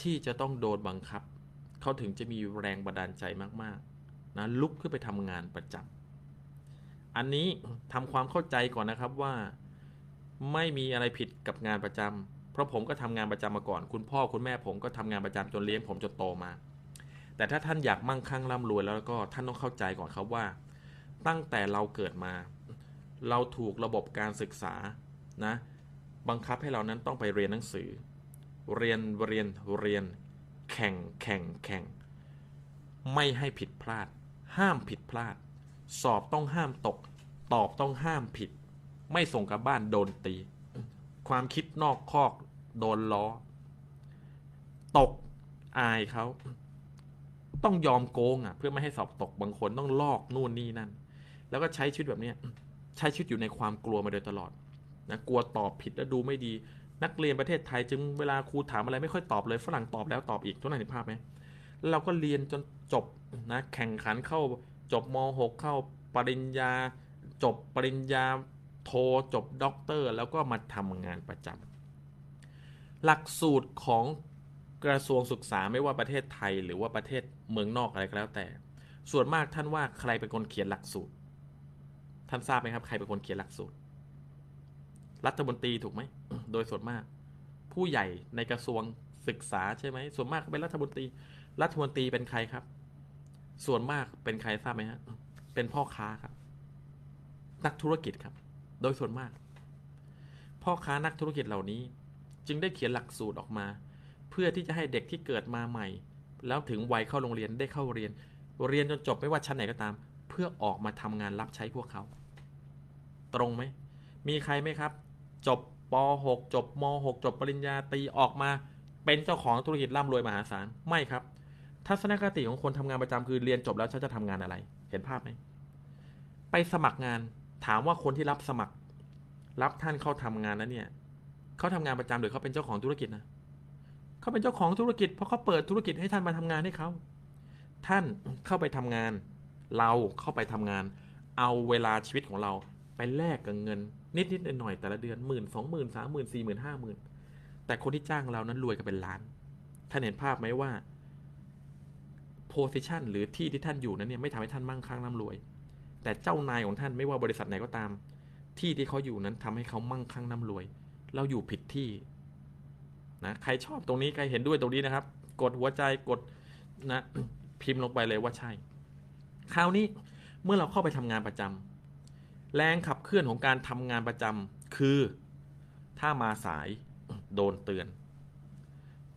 ที่จะต้องโดนบังคับ เขาถึงจะมีแรงบันดาลใจมากๆนะลุกขึ้นไปทำงานประจำ อันนี้ทำความเข้าใจก่อนนะครับว่า ไม่มีอะไรผิดกับงานประจำเพราะผมก็ทำงานประจำมาก่อน คุณพ่อคุณแม่ผมก็ทำงานประจำจนเลี้ยงผมจนโตมา แต่ถ้าท่านอยากมั่งคั่งร่ำรวยแล้วก็ท่านต้องเข้าใจก่อนครับว่า ตั้งแต่เราเกิดมา เราถูกระบบการศึกษานะบังคับให้เรานั้นต้องไปเรียนหนังสือ เรียนเรียนเรียน แข่งแข่งแข่ง ไม่ให้ผิดพลาด ห้ามผิดพลาด สอบต้องห้ามตก ตอบต้องห้ามผิด ไม่ส่งกลับบ้านโดนตี ความคิดนอกคอกโดนล้อ ตกอายเขา ต้องยอมโกงอะ เพื่อไม่ให้สอบตกบางคนต้องลอกนู่นนี่นั่น แล้วก็ใช้ชีวิตแบบเนี้ยใช้ชีวิตอยู่ในความกลัวมาโดยตลอดนะกลัวตอบผิดแล้วดูไม่ดี นักเรียนประเทศไทย จึงเวลาครูถามอะไรไม่ค่อยตอบเลยฝรั่งตอบแล้วตอบอีกทุกท่านเห็นภาพไหมเราก็เรียนจนจบนะแข่งขันเข้า จบม .6 เข้าปริญญา จบปริญญาโทจบด็อกเตอร์ แล้วก็มาทำงานประจำหลักสูตรของกระทรวงศึกษาไม่ว่าประเทศไทยหรือว่าประเทศเมืองนอกอะไรก็แล้วแต่ ส่วนมากท่านว่าใครเป็นคนเขียนหลักสูตร ท่านทราบไหมครับใครเป็นคนเขียนหลักสูตร รัฐมนตรีถูกไหมโดยส่วนมาก ผู้ใหญ่ในกระทรวงศึกษาใช่ไหมส่วนมากเป็นรัฐมนตรี รัฐมนตรีเป็นใครครับ ส่วนมากเป็นใครทราบไหมฮะ เป็นพ่อค้าครับ นักธุรกิจครับ โดยส่วนมาก พ่อค้านักธุรกิจเหล่านี้ จึงได้เขียนหลักสูตรออกมา เพื่อที่จะให้เด็กที่เกิดมาใหม่ แล้วถึงวัยเข้าโรงเรียนได้เข้าเรียน เรียนจนจบไม่ว่าชั้นไหนก็ตาม เพื่อออกมาทำงานรับใช้พวกเขา ตรงไหม มีใครไหมครับ จบป .6 จบม .6 จบปริญญาตรีออกมา เป็นเจ้าของธุรกิจร่ำรวยมหาศาลไม่ครับ ทัศนคติของคนทำงานประจำคือเรียนจบแล้วฉันจะทำงานอะไร เห็นภาพไหมไปสมัครงานถามว่าคนที่รับสมัคร รับท่านเข้าทำงานนั้นเนี่ยเขาทำงานประจำหรือเขาเป็นเจ้าของธุรกิจนะเขาเป็นเจ้าของธุรกิจเพราะเขาเปิดธุรกิจให้ท่านมาทำงานให้เขาท่านเข้าไปทำงาน เราเข้าไปทำงาน เอาเวลาชีวิตของเราไปแลกกับเงิน นิดนิดๆหน่อยๆแต่ละเดือนหมื่นสองหมื่นสามหมื่นสี่หมื่นห้าหมื่นแต่คนที่จ้างเรานั้นรวยกันเป็นล้านท่านเห็นภาพไหมว่า position หรือที่ที่ท่านอยู่นั้นเนี่ยไม่ทำให้ท่านมั่งคั่งร่ำรวย แต่เจ้านายของท่านไม่ว่าบริษัทไหนก็ตาม ที่ที่เขาอยู่นั้นทำให้เขามั่งคั่งร่ำรวย เราอยู่ผิดที่นะใครชอบตรงนี้ใครเห็นด้วยตรงนี้นะครับ กดหัวใจกดนะพิมพ์ลงไปเลยว่าใช่ คราวนี้เมื่อเราเข้าไปทำงานประจำแรงขับเคลื่อนของการทำงานประจำคือ ถ้ามาสายโดนเตือน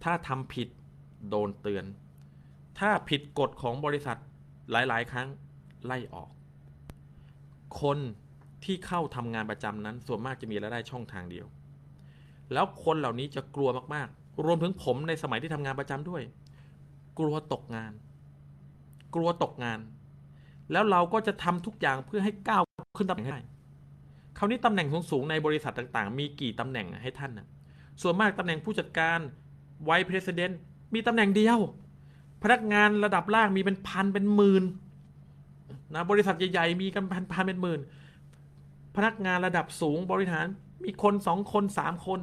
ถ้าทำผิดโดนเตือน ถ้าผิดกฎของบริษัทหลาย ๆ ครั้งไล่ออก คนที่เข้าทำงานประจำนั้นส่วนมากจะมีรายได้ช่องทางเดียว แล้วคนเหล่านี้จะกลัวมาก ๆ รวมถึงผมในสมัยที่ทำงานประจำด้วย กลัวตกงาน กลัวตกงาน แล้วเราก็จะทำทุกอย่างเพื่อให้ก้าวขึ้นตำแหน่งให้ได้คราวนี้ตำแหน่งสูง ๆ ในบริษัทต่าง ๆ มีกี่ตำแหน่งให้ท่านนะส่วนมากตำแหน่งผู้จัดการไวเพรสเดนมีตำแหน่งเดียว พนักงานระดับล่างมีเป็นพันเป็นหมื่นนะบริษัทใหญ่ๆมีกันพันพันเป็นหมื่น พนักงานระดับสูงบริหารมีคนสองคนสามคน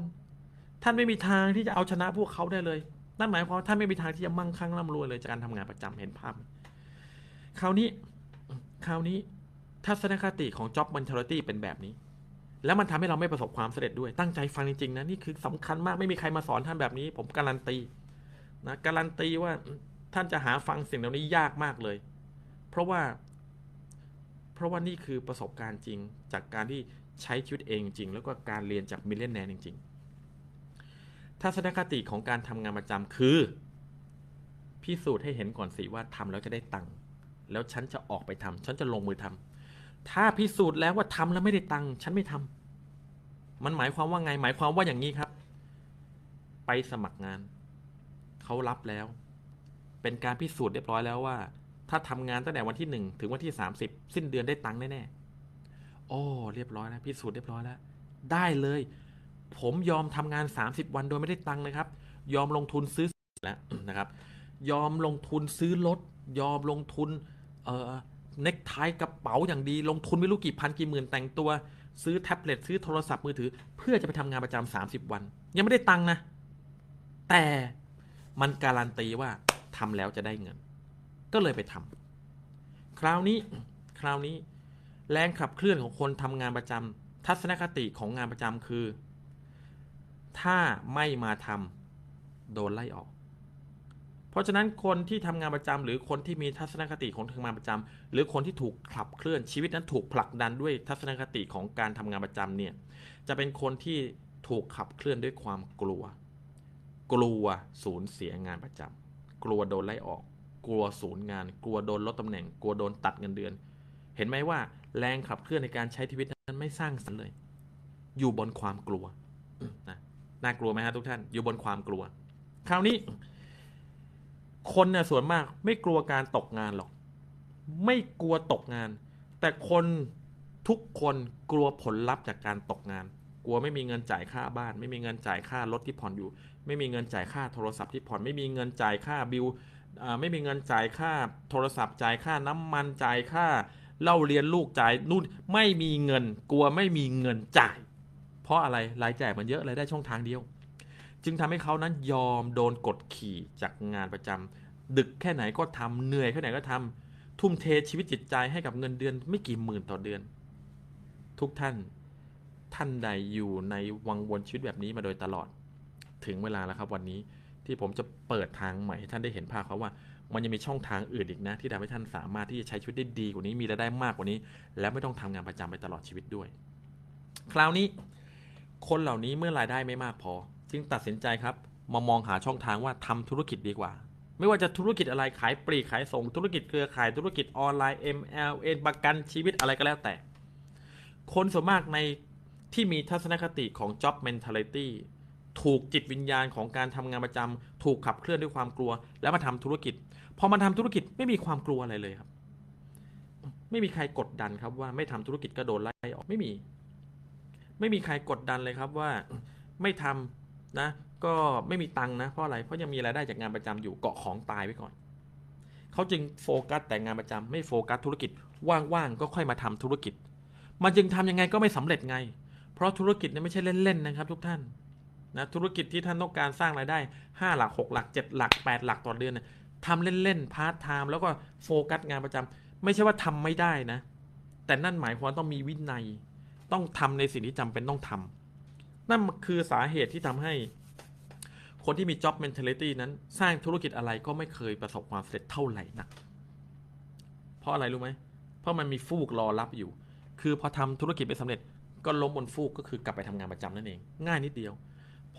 ท่านไม่มีทางที่จะเอาชนะพวกเขาได้เลย นั่นหมายความว่าท่านไม่มีทางที่จะมั่งคั่งร่ำรวยเลยจากการทำงานประจำเห็นภาพ คราวนี้ คราวนี้ทัศนคติของ job mentality เป็นแบบนี้ แล้วมันทำให้เราไม่ประสบความสำเร็จด้วย ตั้งใจฟังจริงๆนะ นี่คือสำคัญมาก ไม่มีใครมาสอนท่านแบบนี้ ผมการันตี นะ การันตีว่า ท่านจะหาฟังสิ่งเหล่านี้ยากมากเลย เพราะว่า เพราะว่านี่คือประสบการณ์จริง จากการที่ใช้ชีวิตเองจริง แล้วก็การเรียนจากมิเลนแนนจริงๆทัศนคติของการทำงานประจำคือ พิสูจน์ให้เห็นก่อนสิว่าทำแล้วจะได้ตังค์แล้วฉันจะออกไปทำฉันจะลงมือทำถ้าพิสูจน์แล้วว่าทำแล้วไม่ได้ตังค์ฉันไม่ทำมันหมายความว่าไงหมายความว่าอย่างนี้ครับ ไปสมัครงานเขารับแล้ว เป็นการพิสูจน์เรียบร้อยแล้วว่า ถ้าทำงานตั้งแต่วันที่หนึ่งถึงวันที่สามสิบสิ้นเดือนได้ตังค์แน่ๆโอ้เรียบร้อยแล้วพิสูจน์เรียบร้อยแล้ว ได้เลย ผมยอมทำงาน30วันโดยไม่ได้ตังค์นะครับ ยอมลงทุนซื้อแล้วนะครับ ยอมลงทุนซื้อรถยอมลงทุนเอ่อเน็กไทกระเป๋าอย่างดี ลงทุนไม่รู้กี่พันกี่หมื่นแต่งตัว ซื้อแท็บเล็ตซื้อโทรศัพท์มือถือ เพื่อจะไปทำงานประจำสามสิบวัน ยังไม่ได้ตังค์นะ แต่มันการันตีว่า ทำแล้วจะได้เงิน ก็เลยไปทำคราวนี้คราวนี้แรงขับเคลื่อนของคนทำงานประจำทัศนคติของงานประจำคือ ถ้าไม่มาทำโดนไล่ออก เพราะฉะนั้นคนที่ทำงานประจำหรือคนที่มีทัศนคติของทำงานประจำหรือคนที่ถูกขับเคลื่อนชีวิตนั้นถูกผลักดันด้วยทัศนคติของการทำงานประจำเนี่ยจะเป็นคนที่ถูกขับเคลื่อนด้วยความกลัว กลัวสูญเสียงานประจำ กลัวโดนไล่ออก กลัวสูญงาน กลัวโดนลดตำแหน่ง กลัวโดนตัดเงินเดือน เห็นไหมว่าแรงขับเคลื่อนในการใช้ชีวิตนั้นไม่สร้างสรรค์เลย อยู่บนความกลัวนะน่ากลัวไหมฮะทุกท่าน อยู่บนความกลัว คราวนี้ คนเนี่ยส่วนมากไม่กลัวการตกงานหรอก ไม่กลัวตกงาน แต่คนทุกคนกลัวผลลัพธ์จากการตกงาน กลัวไม่มีเงินจ่ายค่าบ้าน ไม่มีเงินจ่ายค่ารถที่ผ่อนอยู่ ไม่มีเงินจ่ายค่าโทรศัพท์ที่ผ่อนไม่มีเงินจ่ายค่าบิลไม่มีเงินจ่ายค่าโทรศัพท์จ่ายค่าน้ำมันจ่ายค่าเล่าเรียนลูกจ่ายนู่นไม่มีเงินกลัวไม่มีเงินจ่าย เพราะอะไรรายจ่ายมันเยอะรายได้ช่องทางเดียว จึงทำให้เขานั้นยอมโดนกดขี่จากงานประจำดึกแค่ไหนก็ทำเหนื่อยแค่ไหนก็ทำทุ่มเทชีวิตจิตใจให้กับเงินเดือน ไม่กี่หมื่นต่อเดือน ทุกท่านท่านใดอยู่ในวังวนชีวิตแบบนี้มาโดยตลอด ถึงเวลาแล้วครับวันนี้ที่ผมจะเปิดทางใหม่ให้ท่านได้เห็นภาพครับว่า มันยังมีช่องทางอื่นอีกนะ ที่ทำให้ท่านสามารถที่จะใช้ชีวิตได้ดีกว่านี้มีรายได้มากกว่านี้ และไม่ต้องทำงานประจำไปตลอดชีวิตด้วย คราวนี้ คนเหล่านี้เมื่อรายได้ไม่มากพอ จึงตัดสินใจครับ มามองหาช่องทางว่าทำธุรกิจดีกว่า ไม่ว่าจะธุรกิจอะไรขายปลีกขายส่ง ธุรกิจเครือข่ายธุรกิจออนไลน์ MLM ประกันชีวิตอะไรก็แล้วแต่ คนส่วนมากในที่มีทัศนคติของ job mentality ถูกจิตวิญญาณของการทำงานประจำถูกขับเคลื่อนด้วยความกลัว แล้วมาทำธุรกิจพอมาทำธุรกิจไม่มีความกลัวอะไรเลยครับ ไม่มีใครกดดันครับว่าไม่ทำธุรกิจก็โดนไล่ออกไม่มี ไม่มีใครกดดันเลยครับว่าไม่ทำนะ ก็ไม่มีตังค์นะเพราะอะไรเพราะยังมีรายได้จากงานประจำอยู่เกาะของตายไว้ก่อนเขาจึงโฟกัสแต่งานประจำไม่โฟกัสธุรกิจว่างๆก็ค่อยมาทำธุรกิจ มันจึงทำยังไงก็ไม่สำเร็จไง เพราะธุรกิจเนี่ยไม่ใช่เล่นๆนะครับ ทุกท่าน นะธุรกิจที่ท่านต้องการสร้างรายได้ 5 หลัก 6 หลัก 7 หลัก 8 หลักต่อเดือนเนี่ยทำเล่นๆพาร์ทไทม์แล้วก็โฟกัสงานประจำไม่ใช่ว่าทำไม่ได้นะ แต่นั่นหมายความต้องมีวินัย ต้องทำในสิ่งที่จำเป็นต้องทำนั่นคือสาเหตุที่ทำให้ คนที่มี job mentality นั้น สร้างธุรกิจอะไรก็ไม่เคยประสบความสำเร็จเท่าไหร่นัก เพราะอะไรรู้ไหมเพราะมันมีฟูกรอรับอยู่ คือพอทำธุรกิจไม่สำเร็จก็ล้มบนฟูกก็คือกลับไปทำงานประจำนั่นเอง ง่ายนิดเดียว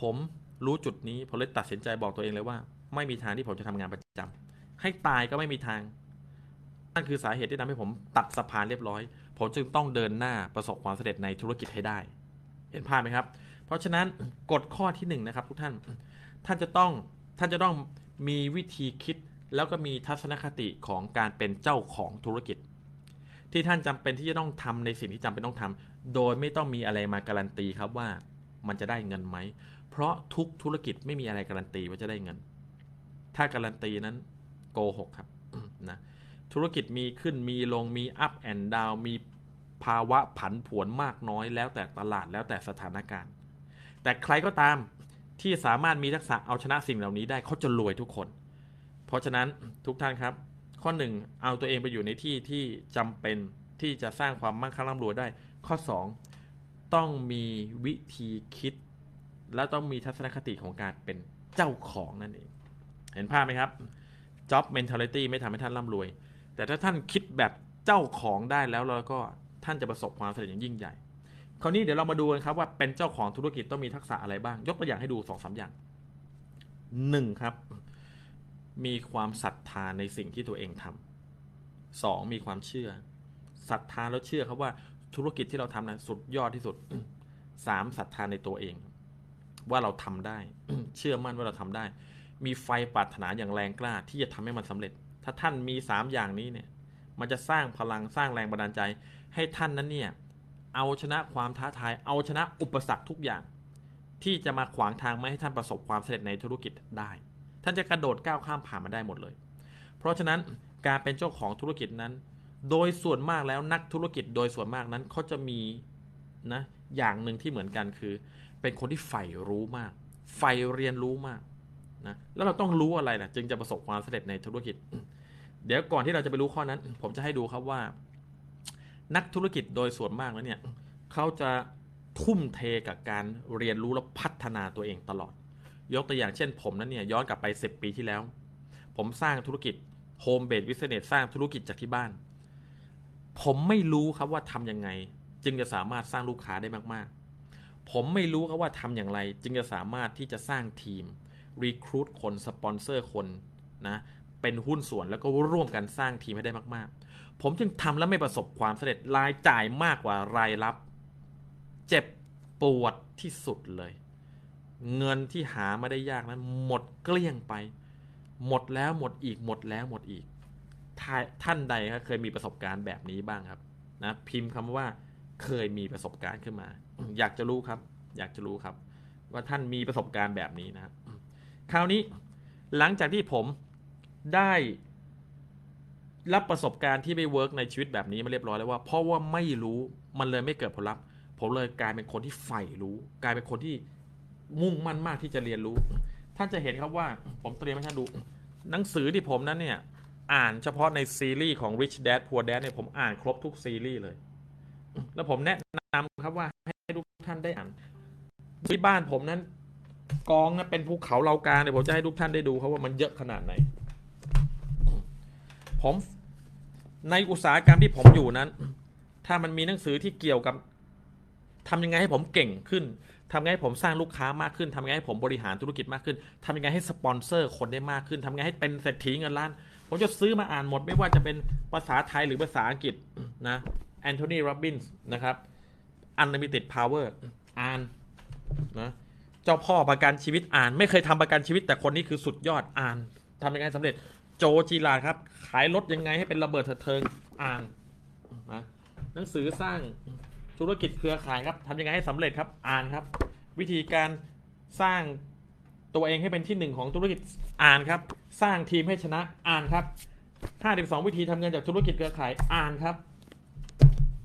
ผมรู้จุดนี้ผมเลยตัดสินใจบอกตัวเองเลยว่า ไม่มีทางที่ผมจะทำงานประจำให้ตายก็ไม่มีทางนั่นคือสาเหตุที่ทำให้ผมตัดสะพานเรียบร้อย ผมจึงต้องเดินหน้าประสบความสำเร็จในธุรกิจให้ได้ เห็นภาพไหมครับ เพราะฉะนั้นกฎข้อที่หนึ่งนะครับทุกท่าน ท่านจะต้องท่านจะต้องมีวิธีคิดแล้วก็มีทัศนคติของการเป็นเจ้าของธุรกิจ ที่ท่านจำเป็นที่จะต้องทำในสิ่งที่จำเป็นต้องทำโดยไม่ต้องมีอะไรมาการันตีครับว่ามันจะได้เงินไหม เพราะทุกธุรกิจไม่มีอะไรการันตีว่าจะได้เงิน ถ้าการันตีนั้นโกหกครับนะธุรกิจมีขึ้นมีลงมีอัพแอนด์ดาวมีภาวะผันผวนมากน้อยแล้วแต่ตลาดแล้วแต่สถานการณ์ แต่ใครก็ตามที่สามารถมีทักษะเอาชนะสิ่งเหล่านี้ได้เขาจะรวยทุกคน เพราะฉะนั้นทุกท่านครับ ข้อ 1 เอาตัวเองไปอยู่ในที่ที่จำเป็นที่จะสร้างความมั่งคั่งร่ำรวยได้ ข้อ 2 ต้องมีวิธีคิด และต้องมีทัศนคติของการเป็นเจ้าของนั่นเอง เห็นภาพไหมครับ job mentality ไม่ทำให้ท่านร่ำรวย แต่ถ้าท่านคิดแบบเจ้าของได้แล้วแล้วก็ท่านจะประสบความสำเร็จอย่างยิ่งใหญ่ คราวนี้เดี๋ยวเรามาดูกันครับว่าเป็นเจ้าของธุรกิจต้องมีทักษะอะไรบ้าง ยกตัวอย่างให้ดูสองสาอย่างหนึ่งครับ มีความศรัทธาในสิ่งที่ตัวเองทำสองมีความเชื่อศรัทธาแล้วเชื่อครับว่าธุรกิจที่เราทำนั้นสุดยอดที่สุดสามศรัทธาในตัวเอง ว่าเราทำได้ เชื่อมั่นว่าเราทำได้ มีไฟปรารถนาอย่างแรงกล้าที่จะทำให้มันสำเร็จ ถ้าท่านมีสามอย่างนี้เนี่ย มันจะสร้างพลังสร้างแรงบันดาลใจ ให้ท่านนั้นเนี่ยเอาชนะความท้าทาย เอาชนะอุปสรรคทุกอย่าง ที่จะมาขวางทางไม่ให้ท่านประสบความสำเร็จในธุรกิจได้ ท่านจะกระโดดก้าวข้ามผ่านมาได้หมดเลย เพราะฉะนั้นการเป็นเจ้าของธุรกิจนั้น โดยส่วนมากแล้วนักธุรกิจโดยส่วนมากนั้นเขาจะมีนะอย่างหนึ่งที่เหมือนกันคือ เป็นคนที่ใฝ่รู้มากใฝ่เรียนรู้มากนะแล้วเราต้องรู้อะไรนะจึงจะประสบความสำเร็จในธุรกิจ เดี๋ยวก่อนที่เราจะไปรู้ข้อนั้น ผมจะให้ดูครับว่า นักธุรกิจโดยส่วนมากแล้วเนี่ยเขาจะทุ่มเทกับการเรียนรู้และพัฒนาตัวเองตลอด ยกตัวอย่างเช่น ผมนั้นเนี่ยย้อนกลับไป 10 ปีที่แล้ว ผมสร้างธุรกิจ home-based business สร้างธุรกิจจากที่บ้าน ผมไม่รู้ครับว่าทำยังไง จึงจะสามารถสร้างลูกค้าได้มากๆ ผมไม่รู้ครับว่าทำอย่างไร จึงจะสามารถที่จะสร้างทีม recruit คนสปอนเซอร์คนนะเป็นหุ้นส่วนแล้วก็ร่วมกันสร้างทีมให้ได้มาก ๆ ผมจึงทำแล้วไม่ประสบความสำเร็จรายจ่ายมากกว่ารายรับ เจ็บปวดที่สุดเลย เงินที่หามาได้ยากนั้น หมดเกลี้ยงไป หมดแล้วหมดอีกหมดแล้วหมดอีกทท่านใดครับเคยมีประสบการณ์แบบนี้บ้างครับนะพิมพ์คำว่าเคยมีประสบการณ์ขึ้นมา อยากจะรู้ครับ อยากจะรู้ครับ ว่าท่านมีประสบการณ์แบบนี้นะครับ คราวนี้หลังจากที่ผมได้รับประสบการณ์ที่ไม่เวิร์กในชีวิตแบบนี้มาเรียบร้อยแล้วว่า เพราะว่าไม่รู้มันเลยไม่เกิดผลลัพธ์ ผมเลยกลายเป็นคนที่ใฝ่รู้ กลายเป็นคนที่มุ่งมั่นมากที่จะเรียนรู้ ท่านจะเห็นครับว่าผมเตรียมให้ท่านดู หนังสือที่ผมนั้นเนี่ย อ่านเฉพาะในซีรีส์ของ Rich Dad Poor Dad เนี่ยผมอ่านครบทุกซีรีส์เลย แล้วผมแนะนำครับว่าให้ทุกท่านได้อ่านที่บ้านผมนั้น กองนะเป็นภูเขาเหลากาเนี่ยผมจะให้ทุกท่านได้ดูครับว่ามันเยอะขนาดไหน ผมในอุตสาหกรรมที่ผมอยู่นั้น ถ้ามันมีหนังสือที่เกี่ยวกับทำยังไงให้ผมเก่งขึ้นทำยังไงให้ผมสร้างลูกค้ามากขึ้นทำยังไงให้ผมบริหารธุรกิจมากขึ้นทำยังไงให้สปอนเซอร์คนได้มากขึ้นทำยังไงให้เป็นเศรษฐีเงินล้าน ผมจะซื้อมาอ่านหมด ไม่ว่าจะเป็นภาษาไทยหรือภาษาอังกฤษนะแอนโทนีโรบินส์นะครับ Unlimited Power อ่านนะเจ้าพ่อประกันชีวิตอ่าน ไม่เคยทำประกันชีวิตแต่คนนี้คือสุดยอดอ่านทำยังไงสำเร็จโจจีลาครับ ขายรถยังไงให้เป็นระเบิดเถิดเทิงอ่านนะหนังสือสร้างธุรกิจเครือข่ายครับทำยังไงให้สำเร็จครับอ่านครับ วิธีการสร้างตัวเองให้เป็นที่หนึ่งของธุรกิจอ่านครับ สร้างทีมให้ชนะอ่านครับ52วิธีทำเงินจากธุรกิจเครือข่ายอ่านครับ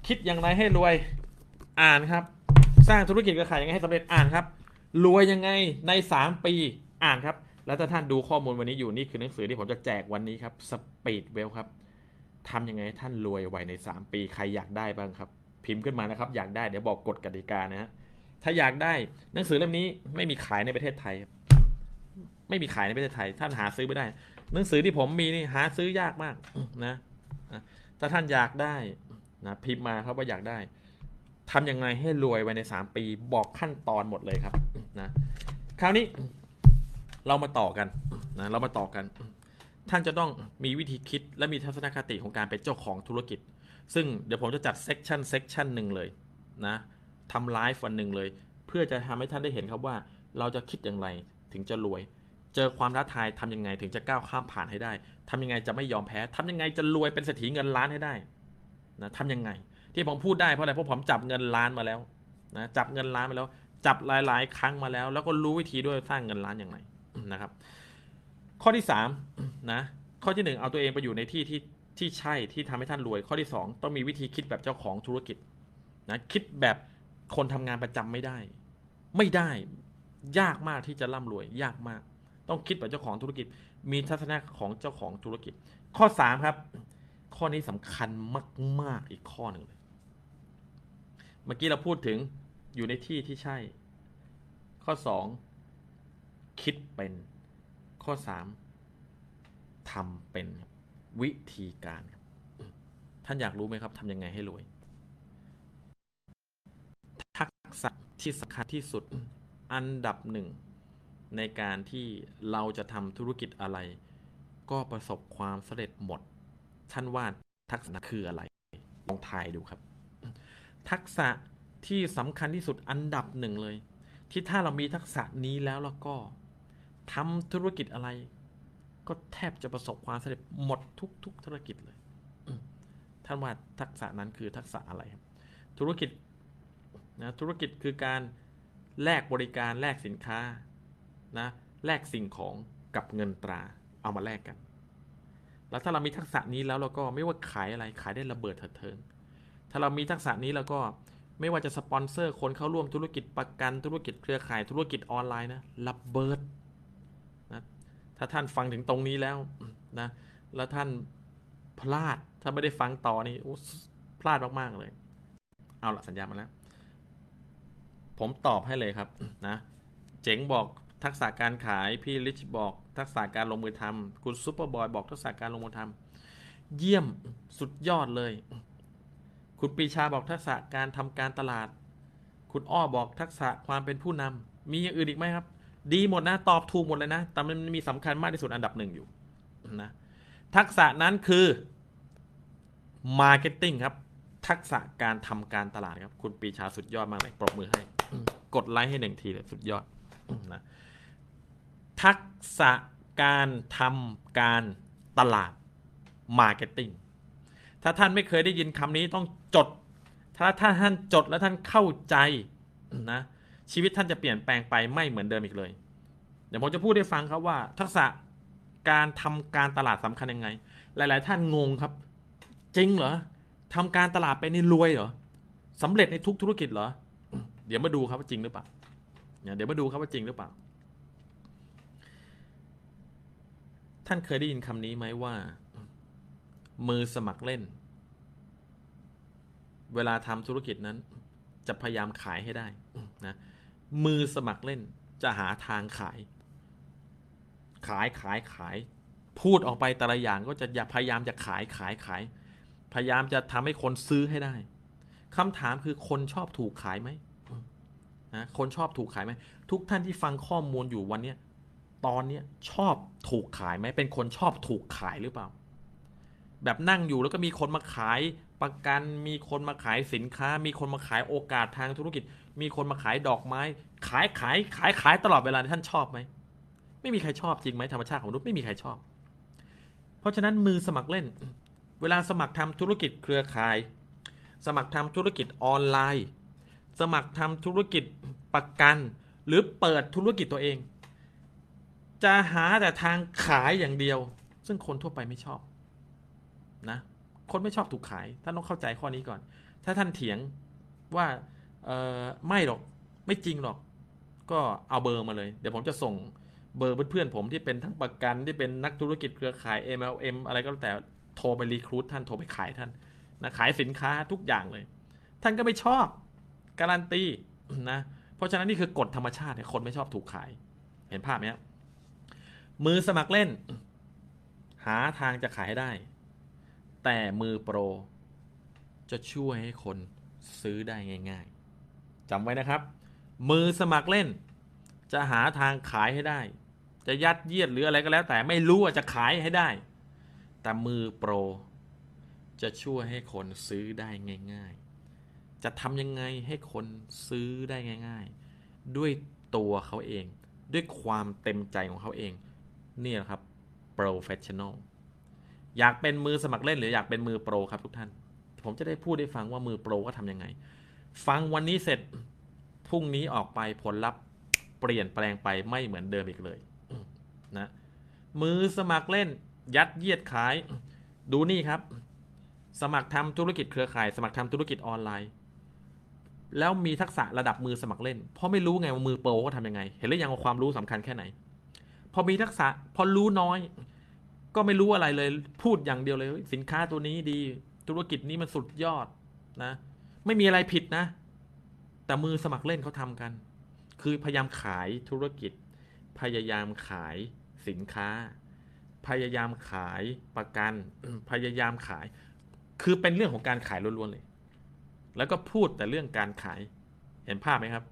คิดอย่างไรให้รวย อ่านครับ สร้างธุรกิจเครือข่ายยังไงให้สำเร็จอ่านครับ รวยยังไงใน 3 ปีอ่านครับ แล้วถ้าท่านดูข้อมูลวันนี้อยู่นี่คือหนังสือที่ผมจะแจกวันนี้ครับสปีดเวลครับทำยังไงให้ท่านรวยไวใน 3 ปีใครอยากได้บ้างครับ พิมพ์ขึ้นมานะครับ อยากได้เดี๋ยวบอกกฎกติกานะฮะถ้าอยากได้หนังสือเล่มนี้ไม่มีขายในประเทศไทย ไม่มีขายในประเทศไทย ท่านหาซื้อไม่ได้ หนังสือที่ผมมีนี่หาซื้อยากมากนะถ้าท่านอยากได้นะพิมพ์มาครับว่าอยากได้ ทำยังไงให้รวยไวใน 3 ปีบอกขั้นตอนหมดเลยครับนะคราวนี้เรามาต่อกันนะเรามาต่อกัน ท่านจะต้องมีวิธีคิดและมีทัศนคติของการเป็นเจ้าของธุรกิจ ซึ่งเดี๋ยวผมจะจัด section section หนึ่งเลยนะทำไลฟ์วันหนึ่งเลย เพื่อจะทำให้ท่านได้เห็นครับว่า เราจะคิดอย่างไรถึงจะรวย เจอความท้าทายทำยังไงถึงจะก้าวข้ามผ่านให้ได้ทำยังไงจะไม่ยอมแพ้ทำยังไงจะรวยเป็นเศรษฐีเงินล้านให้ได้นะทำยังไง ที่ผมพูดได้เพราะอะไรเพราะผมจับเงินล้านมาแล้วนะจับเงินล้านมาแล้ว จับหลาย ๆ ครั้งมาแล้ว แล้วก็รู้วิธีด้วยสร้างเงินล้านอย่างไรนะครับ ข้อที่3นะข้อที่ 1 เอาตัวเองไปอยู่ในที่ที่ที่ใช่ที่ทำให้ท่านรวย ข้อที่ 2 ต้องมีวิธีคิดแบบเจ้าของธุรกิจนะคิดแบบคนทำงานประจำไม่ได้ ไม่ได้ยากมากที่จะร่ำรวย ยากมาก ต้องคิดแบบเจ้าของธุรกิจ มีทัศนะของเจ้าของธุรกิจ ข้อ 3 ครับ ข้อนี้สำคัญมาก ๆ อีกข้อหนึ่งเลย เมื่อกี้เราพูดถึงอยู่ในที่ที่ใช่ ข้อ 2 คิดเป็น ข้อ 3ทำเป็นวิธีการครับท่านอยากรู้ไหมครับทำยังไงให้รวย ทักษะที่สำคัญที่สุดอันดับหนึ่ง ในการที่เราจะทำธุรกิจอะไร ก็ประสบความสำเร็จหมด ท่านว่าทักษะคืออะไร ลองทายดูครับ ทักษะที่สำคัญที่สุดอันดับหนึ่งเลย ที่ถ้าเรามีทักษะนี้แล้วแล้วก็ทำธุรกิจอะไร ก็แทบจะประสบความสำเร็จหมดทุกๆธุรกิจเลยท่านว่าทักษะนั้นคือทักษะอะไรครับ ธุรกิจนะธุรกิจคือการแลกบริการแลกสินค้านะแลกสิ่งของกับเงินตราเอามาแลกกัน แล้วถ้าเรามีทักษะนี้แล้วเราก็ไม่ว่าขายอะไรขายได้ระเบิดเถิดเทิง ถ้าเรามีทักษะนี้แล้วก็ไม่ว่าจะสปอนเซอร์คนเข้าร่วมธุรกิจประกันธุรกิจเครือข่ายธุรกิจออนไลน์นะระเบิดนะถ้าท่านฟังถึงตรงนี้แล้วนะแล้วท่านพลาดถ้าไม่ได้ฟังต่อนี่พลาดมากๆเลย เอาละสัญญามาแล้ว ผมตอบให้เลยครับนะเจ๋งบอกทักษะการขายพี่ลิชบอก ทักษะการลงมือทำคุณซูเปอร์บอยบอกทักษะการลงมือทำเยี่ยมสุดยอดเลย คุณปีชาบอกทักษะการทำการตลาด คุณอ้อบอกทักษะความเป็นผู้นำมีอย่างอื่นอีกไหมครับ ดีหมดนะ ตอบถูกหมดเลยนะ แต่มันมีสำคัญมากที่สุดอันดับหนึ่งอยู่นะทักษะนั้นคือ Marketing ครับ ทักษะการทำการตลาดครับ คุณปีชาสุดยอดมากเลยปรบมือให้ กดไลค์ให้หนึ่งทีเลยสุดยอดนะทักษะการทำการตลาด Marketing ถ้าท่านไม่เคยได้ยินคำนี้ต้องจด ถ้าถ้าท่านจดแล้วท่านเข้าใจนะชีวิตท่านจะเปลี่ยนแปลงไปไม่เหมือนเดิมอีกเลย เดี๋ยวผมจะพูดให้ฟังครับว่า ทักษะการทำการตลาดสำคัญยังไง หลาย ๆ ท่านงงครับ จริงเหรอทำการตลาดไปนี่รวยเหรอสำเร็จในทุกธุรกิจเหรอ เดี๋ยวมาดูครับว่าจริงหรือเปล่าเดี๋ยวมาดูครับว่าจริงหรือเปล่า ท่านเคยได้ยินคำนี้ไหมว่า มือสมัครเล่น เวลาทำธุรกิจนั้น จะพยายามขายให้ได้นะมือสมัครเล่นจะหาทางขาย ขายขายขาย พูดออกไปแต่ละอย่างก็จะอย่าพยายามจะขายขายขาย พยายามจะทำให้คนซื้อให้ได้คำถามคือคนชอบถูกขายไหมนะคนชอบถูกขายไหมทุกท่านที่ฟังข้อมูลอยู่วันเนี้ยตอนเนี้ยชอบถูกขายไหมเป็นคนชอบถูกขายหรือเปล่า แบบนั่งอยู่แล้วก็มีคนมาขายประกัน มีคนมาขายสินค้า มีคนมาขายโอกาสทางธุรกิจ มีคนมาขายดอกไม้ ขายขายขายขายตลอดเวลาท่านชอบไหมไม่มีใครชอบจริงไหมธรรมชาติของมนุษย์ไม่มีใครชอบ เพราะฉะนั้นมือสมัครเล่น เวลาสมัครทำธุรกิจเครือข่าย สมัครทำธุรกิจออนไลน์ สมัครทำธุรกิจประกัน หรือเปิดธุรกิจตัวเอง จะหาแต่ทางขายอย่างเดียว ซึ่งคนทั่วไปไม่ชอบ นะคนไม่ชอบถูกขายท่านต้องเข้าใจข้อนี้ก่อน ถ้าท่านเถียงว่าไม่หรอกไม่จริงหรอก ก็เอาเบอร์มาเลย เดี๋ยวผมจะส่งเบอร์เพื่อนๆผมที่เป็นทั้งประกันที่เป็นนักธุรกิจเครือข่าย MLM อะไรก็แล้วแต่โทรไปรีครูดท่านโทรไปขายท่านนะขายสินค้าทุกอย่างเลย ท่านก็ไม่ชอบการันตีนะเพราะฉะนั้นนี่คือกฎธรรมชาติคนไม่ชอบถูกขายเห็นภาพไหมมือสมัครเล่น หาทางจะขายให้ได้ แต่มือโปร จะช่วยให้คนซื้อได้ง่ายๆจำไว้นะครับ มือสมัครเล่น จะหาทางขายให้ได้ จะยัดเยียดหรืออะไรก็แล้ว แต่ไม่รู้ว่าจะขายให้ได้ แต่มือโปร จะช่วยให้คนซื้อได้ง่าย ๆ จะทำยังไงให้คนซื้อได้ง่าย ๆ ด้วยตัวเขาเอง ด้วยความเต็มใจของเขาเอง นี่แหละครับ professional อยากเป็นมือสมัครเล่นหรืออยากเป็นมือโปรครับทุกท่าน ผมจะได้พูดได้ฟังว่ามือโปรก็ทำยังไง ฟังวันนี้เสร็จพรุ่งนี้ออกไปผลลัพธ์เปลี่ยนแปลงไปไม่เหมือนเดิมอีกเลยนะมือสมัครเล่น ยัดเยียดขาย ดูนี่ครับ สมัครทำธุรกิจเครือข่าย สมัครทำธุรกิจออนไลน์ แล้วมีทักษะระดับมือสมัครเล่น เพราะไม่รู้ไงว่ามือโปรก็ทำยังไง เห็นหรือยังว่าความรู้สำคัญแค่ไหน พอมีทักษะพอรู้น้อย ก็ไม่รู้อะไรเลย พูดอย่างเดียวเลย สินค้าตัวนี้ดี ธุรกิจนี้มันสุดยอดนะ ไม่มีอะไรผิดนะ แต่มือสมัครเล่นเขาทำกัน คือพยายามขายธุรกิจ พยายามขายสินค้า พยายามขายประกัน พยายามขาย คือเป็นเรื่องของการขายล้วนๆเลย แล้วก็พูดแต่เรื่องการขาย เห็นภาพไหมครับ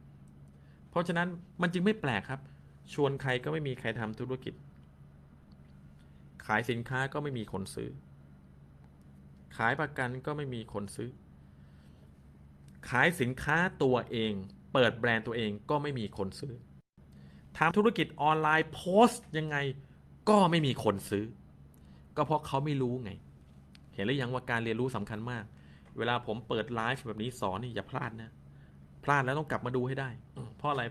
เพราะฉะนั้นมันจึงไม่แปลกครับ ชวนใครก็ไม่มีใครทำธุรกิจ ขายสินค้าก็ไม่มีคนซื้อ ขายประกันก็ไม่มีคนซื้อ ขายสินค้าตัวเอง เปิดแบรนด์ตัวเองก็ไม่มีคนซื้อทำธุรกิจออนไลน์โพสต์ยังไงก็ไม่มีคนซื้อ ก็เพราะเขาไม่รู้ไง เห็นหรือยังว่าการเรียนรู้สำคัญมาก เวลาผมเปิดไลฟ์แบบนี้สอนนี่อย่าพลาดนะ พลาดแล้วต้องกลับมาดูให้ได้ เพราะอะไร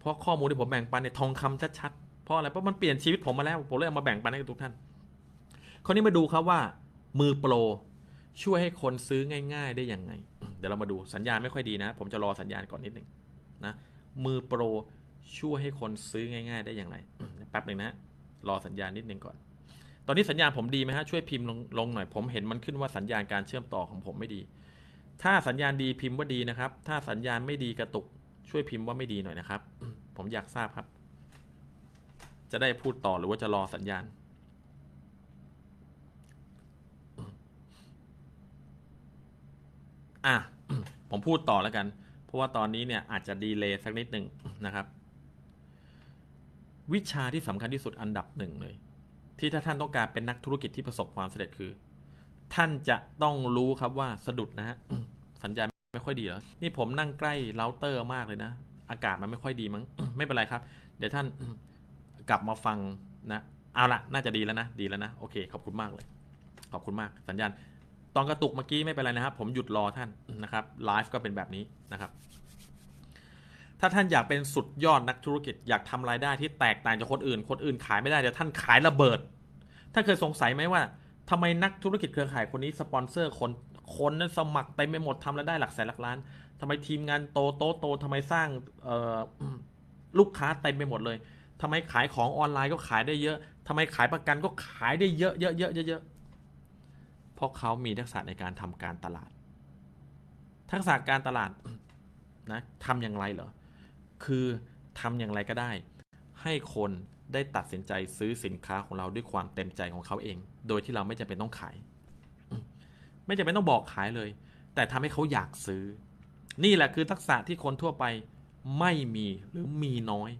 เพราะข้อมูลที่ผมแบ่งปันเนี่ยทองคำชัดๆ เพราะอะไร เพราะมันเปลี่ยนชีวิตผมมาแล้ว ผมเลยเอามาแบ่งปันให้กับทุกท่าน คราวนี้มาดูครับว่า มือโปรช่วยให้คนซื้อง่าย ๆ ได้ยังไง เดี๋ยวเรามาดูสัญญาณไม่ค่อยดีนะ ผมจะรอสัญญาณก่อนนิดหนึ่งนะมือโปรช่วยให้คนซื้อง่าย ๆ ได้อย่างไรแป๊บหนึ่งนะรอสัญญาณนิดหนึ่งก่อน ตอนนี้สัญญาณผมดีไหมฮะช่วยพิมพ์ลงลงหน่อย ผมเห็นมันขึ้นว่าสัญญาณการเชื่อมต่อของผมไม่ดี ถ้าสัญญาณดีพิมพ์ว่าดีนะครับ ถ้าสัญญาณไม่ดีกระตุก ช่วยพิมพ์ว่าไม่ดีหน่อยนะครับ ผมอยากทราบครับ จะได้พูดต่อหรือว่าจะรอสัญญาณ อะผมพูดต่อแล้วกัน เพราะว่าตอนนี้เนี่ยอาจจะดีเลย์สักนิดหนึ่งนะครับ วิชาที่สำคัญที่สุดอันดับหนึ่งเลย ที่ถ้าท่านต้องการเป็นนักธุรกิจที่ประสบความสำเร็จคือ ท่านจะต้องรู้ครับว่าสะดุดนะฮะสัญญาณไม่ค่อยดีเหรอนี่ผมนั่งใกล้เราเตอร์มากเลยนะ อากาศมันไม่ค่อยดีมั้งไม่เป็นไรครับ เดี๋ยวท่านกลับมาฟังนะเอาละน่าจะดีแล้วนะ ดีแล้วนะ โอเค ขอบคุณมากเลย ขอบคุณมาก สัญญาณ ตอนกระตุกเมื่อกี้ไม่เป็นไรนะครับ ผมหยุดรอท่านนะครับไลฟ์ก็เป็นแบบนี้นะครับ ถ้าท่านอยากเป็นสุดยอดนักธุรกิจอยากทำรายได้ที่แตกต่างจากคนอื่น คนอื่นขายไม่ได้เดี๋ยวท่านขายระเบิดท่านเคยสงสัยไหมว่าทำไมนักธุรกิจเครือข่ายคนนี้สปอนเซอร์คนคนนั้นสมัครเต็มไปหมดทำรายได้หลักแสนหลักล้านทำไมทีมงานโตโตโตทำไมสร้างลูกค้าเต็มไปหมดเลยทำไมขายของออนไลน์ก็ขายได้เยอะทำไมขายประกันก็ขายได้เยอะเยอะเยอะเยอะ เพราะเขามีทักษะในการทำการตลาด ทักษะการตลาดนะทำอย่างไรเหรอ คือทำอย่างไรก็ได้ ให้คนได้ตัดสินใจซื้อสินค้าของเราด้วยความเต็มใจของเขาเอง โดยที่เราไม่จำเป็นต้องขาย ไม่จำเป็นต้องบอกขายเลย แต่ทำให้เขาอยากซื้อ นี่แหละคือทักษะที่คนทั่วไปไม่มีหรือมีน้อย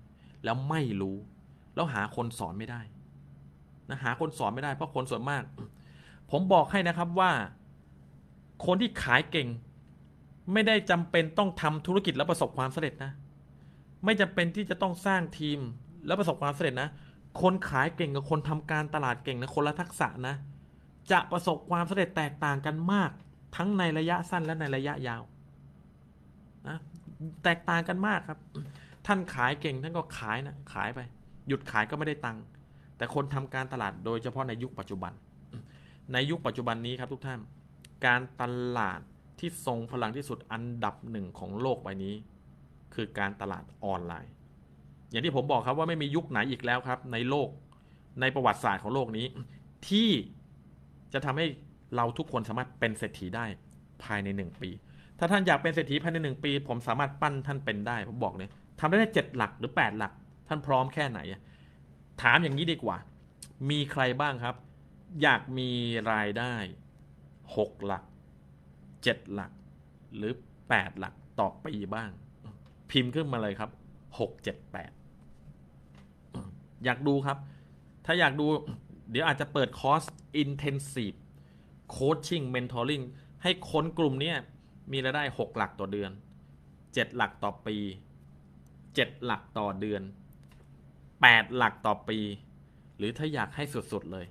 แล้วไม่รู้ แล้วหาคนสอนไม่ได้นะหาคนสอนไม่ได้เพราะคนส่วนมาก ผมบอกให้นะครับว่าคนที่ขายเก่ง ไม่ได้จำเป็นต้องทำธุรกิจแล้วประสบความสำเร็จนะ ไม่จำเป็นที่จะต้องสร้างทีมแล้วประสบความสำเร็จนะ คนขายเก่งกับคนทำการตลาดเก่งนะคนละทักษะนะ จะประสบความสำเร็จแตกต่างกันมาก ทั้งในระยะสั้นและในระยะยาวนะแตกต่างกันมากครับ ท่านขายเก่งท่านก็ขายนะขายไป หยุดขายก็ไม่ได้ตังค์แต่คนทำการตลาดโดยเฉพาะในยุคปัจจุบัน ในยุคปัจจุบันนี้ครับทุกท่าน การตลาดที่ทรงพลังที่สุดอันดับหนึ่งของโลกใบนี้ คือการตลาดออนไลน์ อย่างที่ผมบอกครับว่าไม่มียุคไหนอีกแล้วครับ ในโลกในประวัติศาสตร์ของโลกนี้ ที่จะทำให้เราทุกคนสามารถเป็นเศรษฐีได้ภายในหนึ่งปี ถ้าท่านอยากเป็นเศรษฐีภายในหนึ่งปี ผมสามารถปั้นท่านเป็นได้ ผมบอกเลยทำได้เจ็ดหลักหรือแปดหลัก ท่านพร้อมแค่ไหน ถามอย่างนี้ดีกว่า มีใครบ้างครับ อยากมีรายได้หกหลักเจ็ดหลัก หรือแปดหลักต่อปีบ้าง พิมพ์ขึ้นมาเลยครับหกเจ็ดแปดอยากดูครับ ถ้าอยากดูเดี๋ยวอาจจะเปิดคอร์ส Intensive Coaching Mentoring ให้คนกลุ่มนี้มีรายได้ 6 หลักต่อเดือน 7 หลักต่อปี 7 หลักต่อเดือน 8 หลักต่อปี หรือถ้าอยากให้สุด ๆ เลย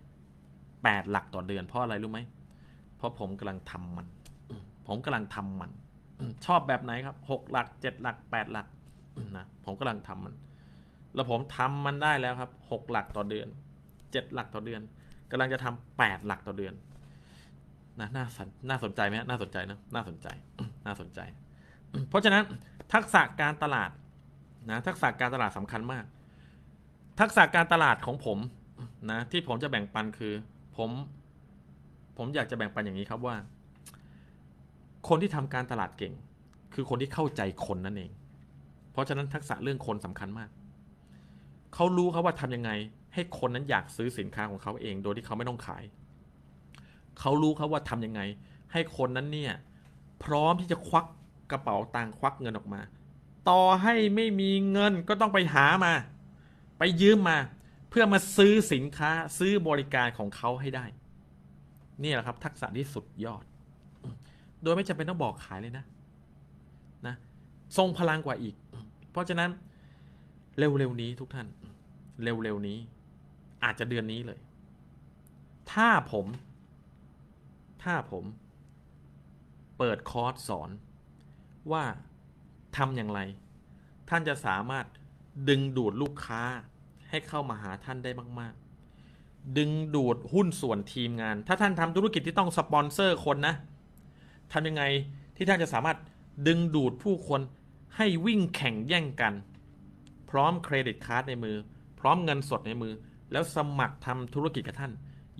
8หลักต่อเดือนเพราะอะไรรู้ไหม เพราะผมกำลังทำมัน ผมกำลังทำมัน ชอบแบบไหนครับ6หลัก7หลัก8หลักนะผมกำลังทำมัน แล้วผมทำมันได้แล้วครับ6หลักต่อเดือน7หลักต่อเดือนกำลังจะทำ8หลักต่อเดือนนะน่าสนน่าสนใจไหมน่าสนใจนะน่าสนใจ น่าสนใจ เพราะฉะนั้นทักษะการตลาดนะทักษะการตลาดสำคัญมาก ทักษะการตลาดของผมนะที่ผมจะแบ่งปันคือ ผมผมอยากจะแบ่งปันอย่างนี้ครับว่า คนที่ทำการตลาดเก่ง คือคนที่เข้าใจคนนั่นเอง เพราะฉะนั้นทักษะเรื่องคนสำคัญมาก เขารู้ครับว่าทำยังไง ให้คนนั้นอยากซื้อสินค้าของเขาเอง โดยที่เขาไม่ต้องขาย เขารู้ครับว่าทำยังไง ให้คนนั้นเนี่ย พร้อมที่จะควักกระเป๋าตังค์ควักเงินออกมา ต่อให้ไม่มีเงินก็ต้องไปหามา ไปยืมมา เพื่อมาซื้อสินค้าซื้อบริการของเขาให้ได้ นี่แหละครับ ทักษะที่สุดยอด โดยไม่จำเป็นต้องบอกขายเลยนะนะทรงพลังกว่าอีก เพราะฉะนั้นเร็วๆนี้ทุกท่าน เร็วๆนี้ อาจจะเดือนนี้เลย ถ้าผม ถ้าผม เปิดคอร์สสอนว่าทำอย่างไร ท่านจะสามารถดึงดูดลูกค้า ให้เข้ามาหาท่านได้มาก ๆ ดึงดูดหุ้นส่วนทีมงาน ถ้าท่านทำธุรกิจที่ต้องสปอนเซอร์คนนะทำยังไงที่ท่านจะสามารถดึงดูดผู้คนให้วิ่งแข่งแย่งกัน พร้อมเครดิตการ์ดในมือ พร้อมเงินสดในมือ แล้วสมัครทำธุรกิจกับท่าน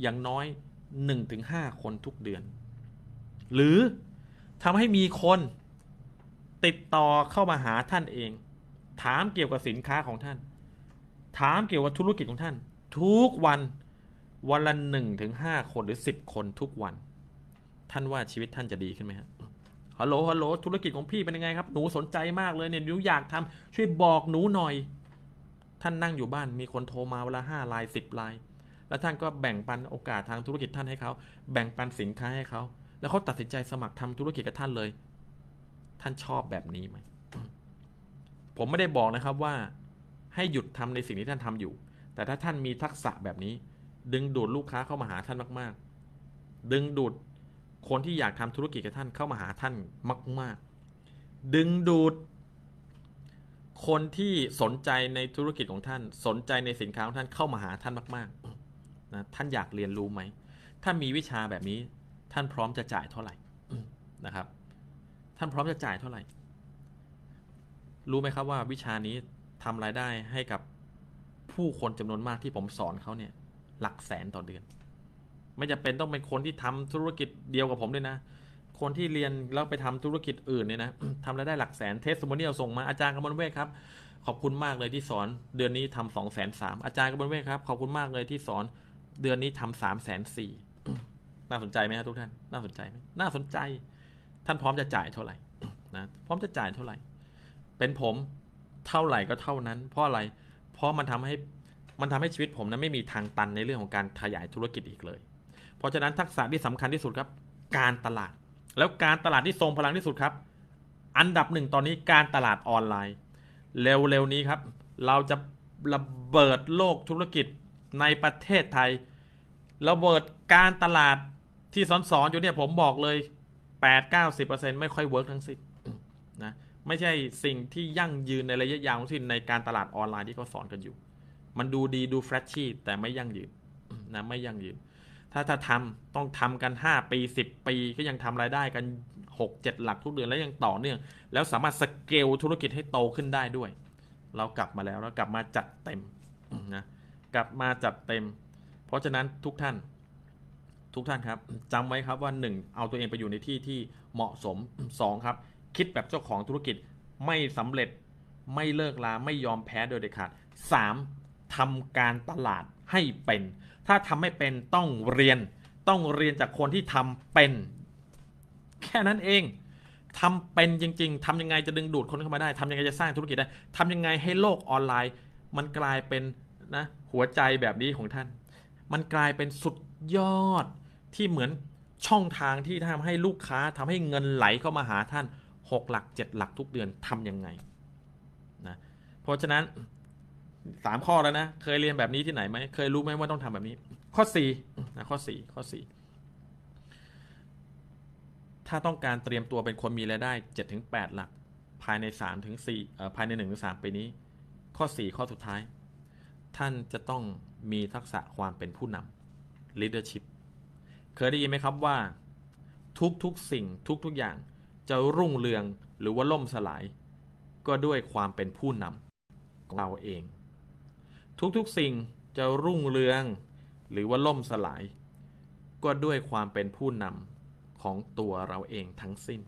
อย่างน้อย 1-5 คนทุกเดือน หรือทำให้มีคนติดต่อเข้ามาหาท่านเอง ถามเกี่ยวกับสินค้าของท่าน ถามเกี่ยวกับธุรกิจของท่าน ทุกวันวันละหนึ่งถึงห้าคนหรือสิบคนทุกวัน ท่านว่าชีวิตท่านจะดีขึ้นไหมฮะฮัลโหลฮัลโหลธุรกิจของพี่เป็นยังไงครับ หนูสนใจมากเลยเนี่ยหนูอยากทำช่วยบอกหนูหน่อย ท่านนั่งอยู่บ้านมีคนโทรมาเวลาห้าลน์สิบลน์แล้วท่านก็แบ่งปันโอกาสทางธุรกิจท่านให้เขาแบ่งปันสินค้าให้เขาแล้วเขาตัดสินใจสมัครทำธุรกิจกับท่านเลย ท่านชอบแบบนี้ไหมผมไม่ได้บอกนะครับว่า ให้หยุดทำในสิ่งที่ท่านทำอยู่ แต่ถ้าท่านมีทักษะแบบนี้ ดึงดูดลูกค้าเข้ามาหาท่านมาก ๆ ดึงดูดคนที่อยากทำธุรกิจกับท่านเข้ามาหาท่านมาก ๆ ดึงดูด คนที่สนใจในธุรกิจของท่าน สนใจในสินค้าของท่านเข้ามาหาท่านมาก ๆ นะ ท่านอยากเรียนรู้ไหม ถ้ามีวิชาแบบนี้ ท่านพร้อมจะจ่ายเท่าไหร่นะครับ ท่านพร้อมจะจ่ายเท่าไหร่ รู้ไหมครับว่าวิชานี้ ทำรายได้ให้กับผู้คนจำนวนมากที่ผมสอนเขาเนี่ย หลักแสนต่อเดือน ไม่จำเป็นต้องเป็นคนที่ทำธุรกิจเดียวกับผมด้วยนะ คนที่เรียนแล้วไปทำธุรกิจอื่นเนี่ยนะทำรายได้หลักแสน testimonial ส่งมาอาจารย์กมลเวทครับขอบคุณมากเลยที่สอนเดือนนี้ทำสองแสนสามอาจารย์กมลเวทครับขอบคุณมากเลยที่สอนเดือนนี้ทำสามแสนสี่น่าสนใจไหมครับทุกท่าน น่าสนใจไหมน่าสนใจ ท่านพร้อมจะจ่ายเท่าไหร่นะพร้อมจะจ่ายเท่าไหร่ เป็นผม เท่าไหร่ก็เท่านั้น เพราะอะไร เพราะมันทำให้มันทำให้ชีวิตผมนั้นไม่มีทางตันในเรื่องของการขยายธุรกิจอีกเลย เพราะฉะนั้นทักษะที่สำคัญที่สุดครับ การตลาด แล้วการตลาดที่ทรงพลังที่สุดครับ อันดับหนึ่งตอนนี้การตลาดออนไลน์ เร็วๆนี้ครับ เราจะระเบิดโลกธุรกิจในประเทศไทยระเบิดการตลาดที่สอนๆอยู่เนี่ยผมบอกเลย 8-90%ไม่ค่อยเวิร์กทั้งสิ้น ไม่ใช่สิ่งที่ยั่งยืนในระยะยาวทั้งสิ้นในการตลาดออนไลน์ที่เขาสอนกันอยู่ มันดูดีดูแฟชชี่แต่ไม่ยั่งยืนนะไม่ยั่งยืน ถ้าถ้าทำต้องทำกัน 5 ปี 10 ปีก็ยังทำรายได้กัน 6 7 หลักทุกเดือนแล้วยังต่อเนื่อง แล้วสามารถสเกลธุรกิจให้โตขึ้นได้ด้วย เรากลับมาแล้วแล้วกลับมาจัดเต็มนะกลับมาจัดเต็ม เพราะฉะนั้นทุกท่านทุกท่านครับจำไว้ครับว่า 1 เอาตัวเองไปอยู่ในที่ที่เหมาะสม2ครับ คิดแบบเจ้าของธุรกิจไม่สำเร็จไม่เลิกลาไม่ยอมแพ้โดยเด็ดขาด 3. ทำการตลาดให้เป็น ถ้าทำไม่เป็นต้องเรียน ต้องเรียนจากคนที่ทำเป็น แค่นั้นเองทำเป็นจริง ๆทำยังไงจะดึงดูดคนเข้ามาได้ทำยังไงจะสร้างธุรกิจได้ทำยังไงให้โลกออนไลน์ มันกลายเป็นนะหัวใจแบบนี้ของท่าน มันกลายเป็นสุดยอดที่เหมือนช่องทางที่ทำให้ลูกค้าทำให้เงินไหลเข้ามาหาท่าน 6 หลัก 7 หลักทุกเดือนทำยังไงนะเพราะฉะนั้น 3 ข้อแล้วนะ เคยเรียนแบบนี้ที่ไหนไหมเคยรู้ไหมว่าต้องทำแบบนี้ ข้อ4นะข้อ4ข้อ 4 ถ้าต้องการเตรียมตัวเป็นคนมีรายได้ 7-8 หลัก ภายใน3ถึง4เอ่อภายใน1-3ปีนี้ ข้อ 4 ข้อสุดท้าย ท่านจะต้องมีทักษะความเป็นผู้นำ leadership เคยได้ยินไหมครับว่าทุกๆสิ่งทุกๆอย่าง จะรุ่งเรืองหรือว่าล่มสลาย ก็ด้วยความเป็นผู้นำของเราเอง ทุกๆสิ่งจะรุ่งเรือง หรือว่าล่มสลาย ก็ด้วยความเป็นผู้นำของตัวเราเองทั้งสิ้น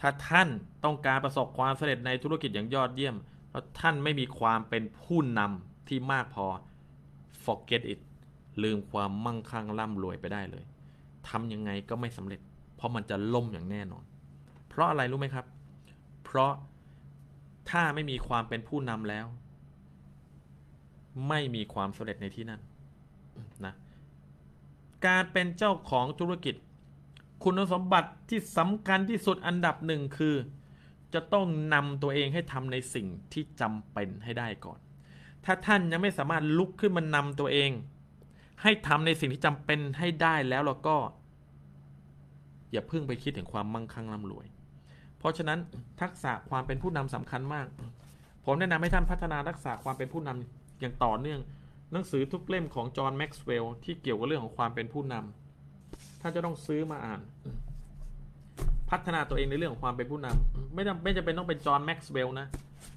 ถ้าท่านต้องการประสบความสำเร็จในธุรกิจอย่างยอดเยี่ยมแล้วท่านไม่มีความเป็นผู้นำที่มากพอ forget it ลืมความมั่งคั่งร่ำรวยไปได้เลยทำยังไงก็ไม่สำเร็จ เพราะมันจะล่มอย่างแน่นอน ราะอะไรรู้ไหมครับ เพราะถ้าไม่มีความเป็นผู้นำแล้ว ไม่มีความสำเร็จในที่นั่นนะการเป็นเจ้าของธุรกิจ คุณสมบัติที่สำคัญที่สุดอันดับหนึ่งคือ จะต้องนำตัวเองให้ทำในสิ่งที่จำเป็นให้ได้ก่อน ถ้าท่านยังไม่สามารถลุกขึ้นมานำตัวเอง ให้ทำในสิ่งที่จำเป็นให้ได้แล้วเราก็ อย่าเพิ่งไปคิดถึงความมั่งคั่งร่ำรวย เพราะฉะนั้นทักษะความเป็นผู้นำสำคัญมาก ผมแนะนำให้ท่านพัฒนาทักษะความเป็นผู้นำอย่างต่อเนื่อง หนังสือทุกเล่มของจอห์นแม็กซ์เวลล์ที่เกี่ยวกับเรื่องของความเป็นผู้นำท่านจะต้องซื้อมาอ่าน พัฒนาตัวเองในเรื่องของความเป็นผู้นำไม่จำไม่จำเป็นต้องเป็นจอห์นแม็กซ์เวลล์นะ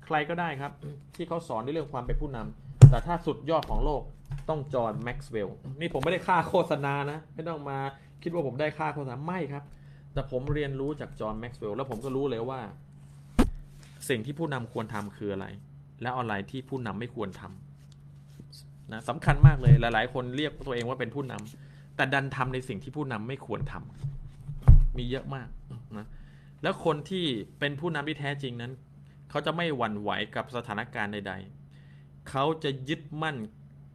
ใครก็ได้ครับ ที่เขาสอนในเรื่องความเป็นผู้นำแต่ถ้าสุดยอดของโลกต้องจอห์นแม็กซ์เวลล์นี่ผมไม่ได้ค่าโฆษณานะ ไม่ต้องมาคิดว่าผมได้ค่าโฆษณาไม่ครับ แต่ผมเรียนรู้จากจอห์นแม็กซ์เวลล์แล้วผมก็รู้เลยว่า สิ่งที่ผู้นำควรทำคืออะไร และอะไรที่ผู้นำไม่ควรทำนะสำคัญมากเลยหลาย ๆ คนเรียกตัวเองว่าเป็นผู้นำแต่ดันทำในสิ่งที่ผู้นำไม่ควรทำมีเยอะมากนะแล้วคนที่เป็นผู้นำที่แท้จริงนั้น เขาจะไม่หวั่นไหวกับสถานการณ์ใด ๆ เขาจะยึดมั่น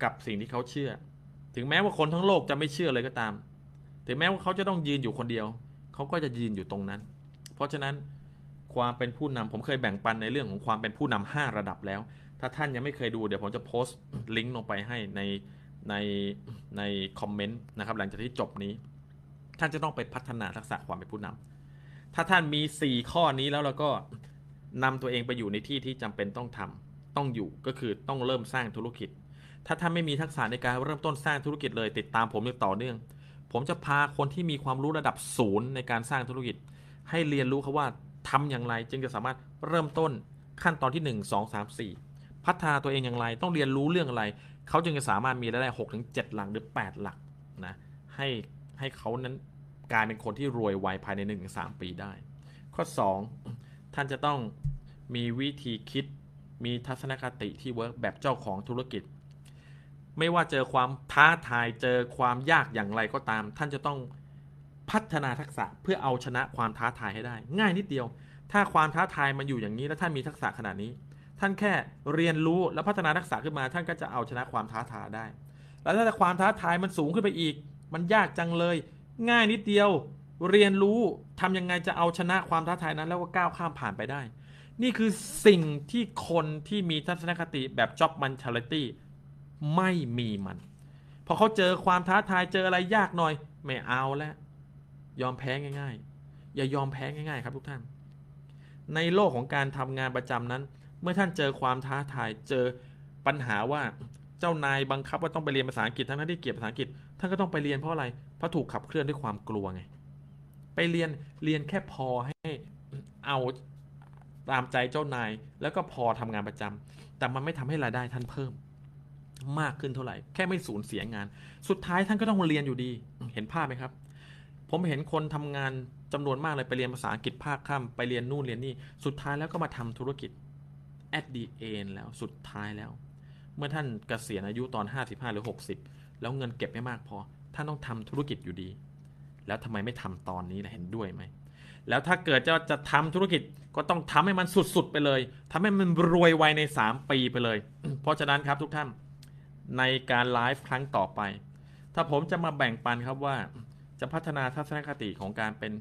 กับสิ่งที่เขาเชื่อ ถึงแม้ว่าคนทั้งโลกจะไม่เชื่อเลยก็ตาม ถึงแม้ว่าเขาจะต้องยืนอยู่คนเดียว เขาก็จะยืนอยู่ตรงนั้น เพราะฉะนั้นความเป็นผู้นำผมเคยแบ่งปันในเรื่องของความเป็นผู้นำห้าระดับแล้ว ถ้าท่านยังไม่เคยดูเดี๋ยวผมจะโพสต์ลิงก์ลงไปให้ในในในคอมเมนต์นะครับหลังจากที่จบนี้ ท่านจะต้องไปพัฒนาทักษะความเป็นผู้นำถ้าท่านมี 4 ข้อนี้แล้วเราก็นำตัวเองไปอยู่ในที่ที่จำเป็นต้องทำต้องอยู่ก็คือต้องเริ่มสร้างธุรกิจ ถ้าท่านไม่มีทักษะในการเริ่มต้นสร้างธุรกิจเลย ติดตามผมอย่างต่อเนื่อง ผมจะพาคนที่มีความรู้ระดับศูนย์ในการสร้างธุรกิจ ให้เรียนรู้ครับว่าทำอย่างไร จึงจะสามารถเริ่มต้นขั้นตอนที่ 1 2 3 4 พัฒนาตัวเองอย่างไร ต้องเรียนรู้เรื่องอะไร เขาจึงจะสามารถมีรายได้6ถึง7หลักหรือ 8 หลักนะให้ให้เขานั้นกลายเป็นคนที่รวยไวภายใน 1-3ถึงปีได้ ข้อ 2 ท่านจะต้องมีวิธีคิดมีทัศนคติที่เวิร์กแบบเจ้าของธุรกิจ ไม่ว่าเจอความท้าทายเจอความยากอย่างไรก็ตาม ท่านจะต้องพัฒนาทักษะเพื่อเอาชนะความท้าทายให้ได้ ง่ายนิดเดียว ถ้าความท้าทายมันอยู่อย่างนี้ แล้วท่านมีทักษะขนาดนี้ ท่านแค่เรียนรู้แล้วพัฒนาทักษะขึ้นมา ท่านก็จะเอาชนะความท้าทายได้ แล้วถ้าความท้าทายมันสูงขึ้นไปอีก มันยากจังเลย ง่ายนิดเดียว เรียนรู้ทำยังไงจะเอาชนะความท้าทายนั้น แล้วก็ก้าวข้ามผ่านไปได้ นี่คือสิ่งที่คนที่มีทัศนคติแบบ job mentality ไม่มีมัน พอเขาเจอความท้าทายเจออะไรยากหน่อย ไม่เอาแล้วยอมแพ้ง่าย ๆ อย่ายอมแพ้ง่ายๆ ครับทุกท่าน ในโลกของการทำงานประจำนั้น เมื่อท่านเจอความท้าทายเจอปัญหาว่าเจ้านายบังคับว่าต้องไปเรียนภาษาอังกฤษทั้งนั้นที่เกียดภาษาอังกฤษท่านก็ต้องไปเรียนเพราะอะไรเพราะถูกขับเคลื่อนด้วยความกลัวไง ไปเรียนเรียนแค่พอให้เอาตามใจเจ้านาย แล้วก็พอทำงานประจำแต่มันไม่ทำให้รายได้ท่านเพิ่ม มากขึ้นเท่าไหร่ แค่ไม่สูญเสียงาน สุดท้ายท่านก็ต้องเรียนอยู่ดี เห็นภาพไหมครับ ผมเห็นคนทำงานจำนวนมากเลยไปเรียนภาษาอังกฤษภาคค่ำไปเรียนนู่นเรียนนี่ สุดท้ายแล้วก็มาทำธุรกิจ at the end แล้ว สุดท้ายแล้ว เมื่อท่านเกษียณอายุตอน 55 หรือ 60 แล้วเงินเก็บไม่มากพอ ท่านต้องทำธุรกิจอยู่ดี แล้วทำไมไม่ทำตอนนี้นะเห็นด้วยไหมแล้วถ้าเกิดจะจะทำธุรกิจก็ต้องทำให้มันสุดๆไปเลยทำให้มันรวยไวใน 3 ปีไปเลย เพราะฉะนั้นครับทุกท่าน ในการไลฟ์ครั้งต่อไป ถ้าผมจะมาแบ่งปันครับว่า จะพัฒนาทัศนคติของการเป็น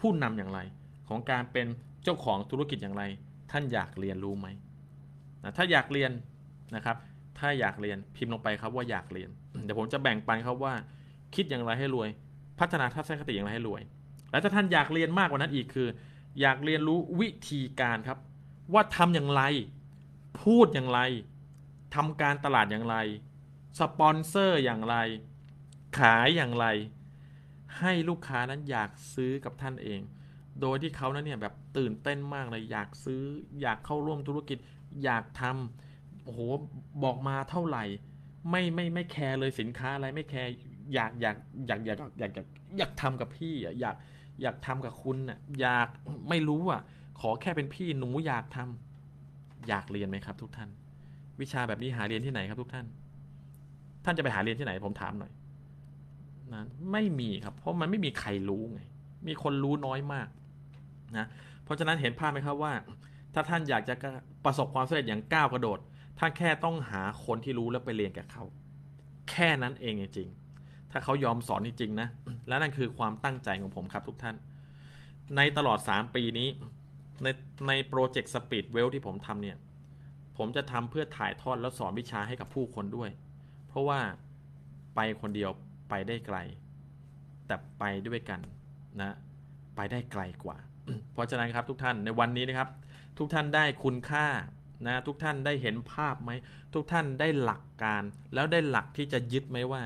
ผู้นำอย่างไร ของการเป็นเจ้าของธุรกิจอย่างไร ท่านอยากเรียนรู้ไหมนะถ้าอยากเรียนนะครับ ถ้าอยากเรียนพิมพ์ลงไปครับว่าอยากเรียน เดี๋ยวผมจะแบ่งปันครับว่า คิดอย่างไรให้รวย พัฒนาทัศนคติอย่างไรให้รวย และถ้าท่านอยากเรียนมากกว่านั้นอีกคือ อยากเรียนรู้วิธีการครับ ว่าทำอย่างไร พูดอย่างไร ทำการตลาดอย่างไร สปอนเซอร์อย่างไร ขายอย่างไร ให้ลูกค้านั้นอยากซื้อกับท่านเอง โดยที่เขานั้นเนี่ยแบบตื่นเต้นมากเลยอยากซื้อ อยากเข้าร่วมธุรกิจ อยากทำโอ้โหบอกมาเท่าไหร่ ไม่ไม่ไม่แคร์เลยสินค้าอะไรไม่แคร์อยากอยากอยากอยากอยากอยากอยากทำกับพี่อะอยากอยากทำกับคุณน่ะอยากไม่รู้อะขอแค่เป็นพี่หนูอยากทำอยากเรียนไหมครับทุกท่าน วิชาแบบนี้หาเรียนที่ไหนครับทุกท่าน ท่านจะไปหาเรียนที่ไหนผมถามหน่อยนะไม่มีครับ เพราะมันไม่มีใครรู้ไง มีคนรู้น้อยมากนะเพราะฉะนั้นเห็นภาพไหมครับว่า ถ้าท่านอยากจะประสบความสำเร็จอย่างก้าวกระโดด ท่านแค่ต้องหาคนที่รู้แล้วไปเรียนกับเขา แค่นั้นเองจริงๆถ้าเขายอมสอนจริงๆนะ และนั่นคือความตั้งใจของผมครับทุกท่าน ในตลอด 3 ปีนี้ ในในโปรเจกต์สปีดเวลที่ผมทำเนี่ย ผมจะทำเพื่อถ่ายทอดแล้วสอนวิชาให้กับผู้คนด้วย เพราะว่าไปคนเดียวไปได้ไกล แต่ไปด้วยกันนะไปได้ไกลกว่า เพราะฉะนั้นครับทุกท่านในวันนี้นะครับ ทุกท่านได้คุณค่านะทุกท่านได้เห็นภาพไหม ทุกท่านได้หลักการ แล้วได้หลักที่จะยึดไหมว่า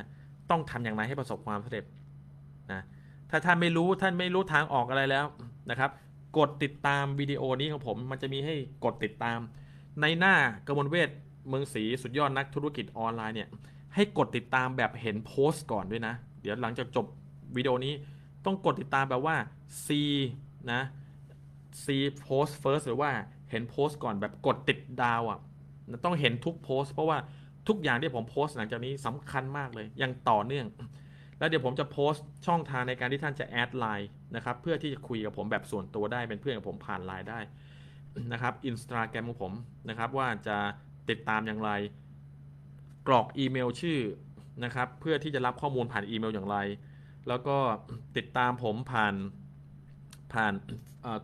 ต้องทำอย่างไรให้ประสบความสำเร็จนะถ้าท่านไม่รู้ท่านไม่รู้ทางออกอะไรแล้วนะครับ กดติดตามวิดีโอนี้ของผม มันจะมีให้กดติดตาม ในหน้ากระมวลเวทเมืองศรีสุดยอดนักธุรกิจออนไลน์เนี่ย ให้กดติดตามแบบเห็นโพสต์ก่อนด้วยนะ เดี๋ยวหลังจากจบวิดีโอนี้ต้องกดติดตามแบบว่า C นะ C post first หรือว่าเห็นโพสต์ก่อนแบบกดติดดาวอะ่ะต้องเห็นทุกโพสต์เพราะว่าทุกอย่างที่ผมโพสต์หลังจากนี้สำคัญมากเลยยังต่อเนื่อง แล้วเดี๋ยวผมจะโพสต์ช่องทางในการที่ท่านจะแอดไลน์นะครับเพื่อที่จะคุยกับผมแบบส่วนตัวได้เป็นเพื่อนกับผมผ่านไลน์ได้ นะครับอินสตาแกรมของผมนะครับว่าจะติดตามอย่างไร กรอกอีเมลชื่อนะครับเพื่อที่จะรับข้อมูลผ่านอีเมลอย่างไร แล้วก็ติดตามผมผ่านผ่าน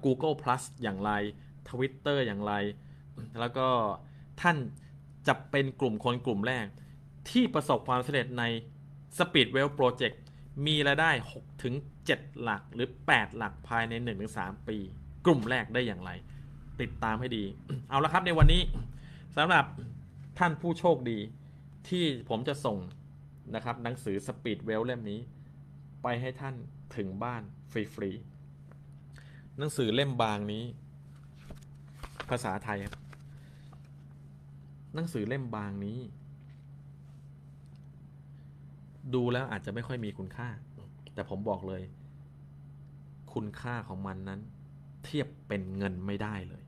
Google Plus อย่างไร Twitter อย่างไร แล้วก็ท่านจะเป็นกลุ่มคนกลุ่มแรก ที่ประสบความสำเร็จใน Speedwell Project มีรายได้6ถึง7หลักหรือ 8 หลักภายใน 1-3 ปี กลุ่มแรกได้อย่างไร ติดตามให้ดี เอาละครับในวันนี้สำหรับท่านผู้โชคดีที่ผมจะส่งนะครับหนังสือ Speedwell เล่มนี้ ไปให้ท่านถึงบ้านฟรีๆหนังสือเล่มบางนี้ ภาษาไทยครับหนังสือเล่มบางนี้ ดูแล้วอาจจะไม่ค่อยมีคุณค่า แต่ผมบอกเลย คุณค่าของมันนั้น เทียบเป็นเงินไม่ได้เลย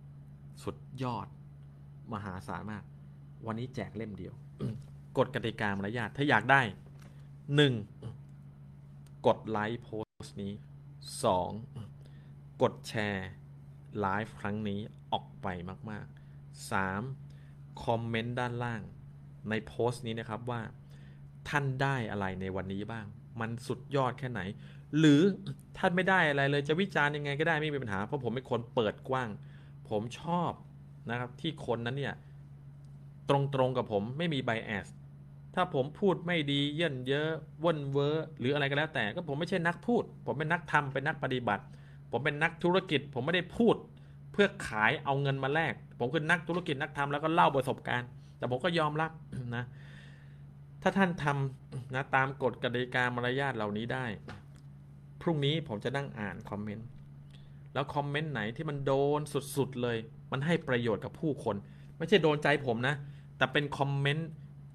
สุดยอด มหาศาลมาก วันนี้แจกเล่มเดียว กฎกติกามารยาทถ้าอยากได้ 1. กดไลค์โพสต์นี้ 2. กดแชร์ไลฟ์ครั้งนี้ออกไปมากๆ 3. คอมเมนต์ด้านล่างในโพสต์นี้นะครับว่าท่านได้อะไรในวันนี้บ้าง มันสุดยอดแค่ไหน หรือท่านไม่ได้อะไรเลยจะวิจารณ์ยังไงก็ได้ไม่มีปัญหา เพราะผมเป็นคนเปิดกว้าง ผมชอบนะครับที่คนนั้นเนี่ยตรงๆกับผมไม่มี bias ถ้าผมพูดไม่ดีเยิ่นเย้อว่นเวอร์หรืออะไรก็แล้วแต่ก็ผมไม่ใช่นักพูด ผมเป็นนักทำเป็นนักปฏิบัติ ผมเป็นนักธุรกิจ ผมไม่ได้พูด เพื่อขายเอาเงินมาแลกผมคือนักธุรกิจนักทำแล้วก็เล่าประสบการณ์ แต่ผมก็ยอมรับนะ ถ้าท่านทำนะตามกฎกติกามารยาทเหล่านี้ได้ พรุ่งนี้ผมจะนั่งอ่านคอมเมนต์ แล้วคอมเมนต์ไหนที่มันโดนสุดๆเลย มันให้ประโยชน์กับผู้คน ไม่ใช่โดนใจผมนะ แต่เป็นคอมเมนต์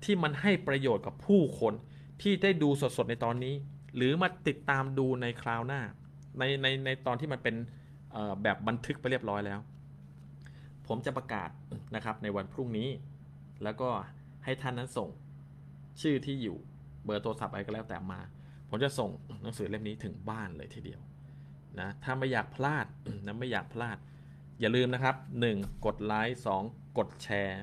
ที่มันให้ประโยชน์กับผู้คน ที่ได้ดูสดๆในตอนนี้ หรือมาติดตามดูในคราวหน้า ในในในตอนที่มันเป็นแบบบันทึกไปเรียบร้อยแล้ว ผมจะประกาศนะครับในวันพรุ่งนี้ แล้วก็ให้ท่านนั้นส่งชื่อที่อยู่เบอร์โทรศัพท์อะไรก็แล้วแต่มา ผมจะส่งหนังสือเล่มนี้ถึงบ้านเลยทีเดียว นะถ้าไม่อยากพลาดนะไม่อยากพลาด อย่าลืมนะครับ 1. กดไลค์ 2. กดแชร์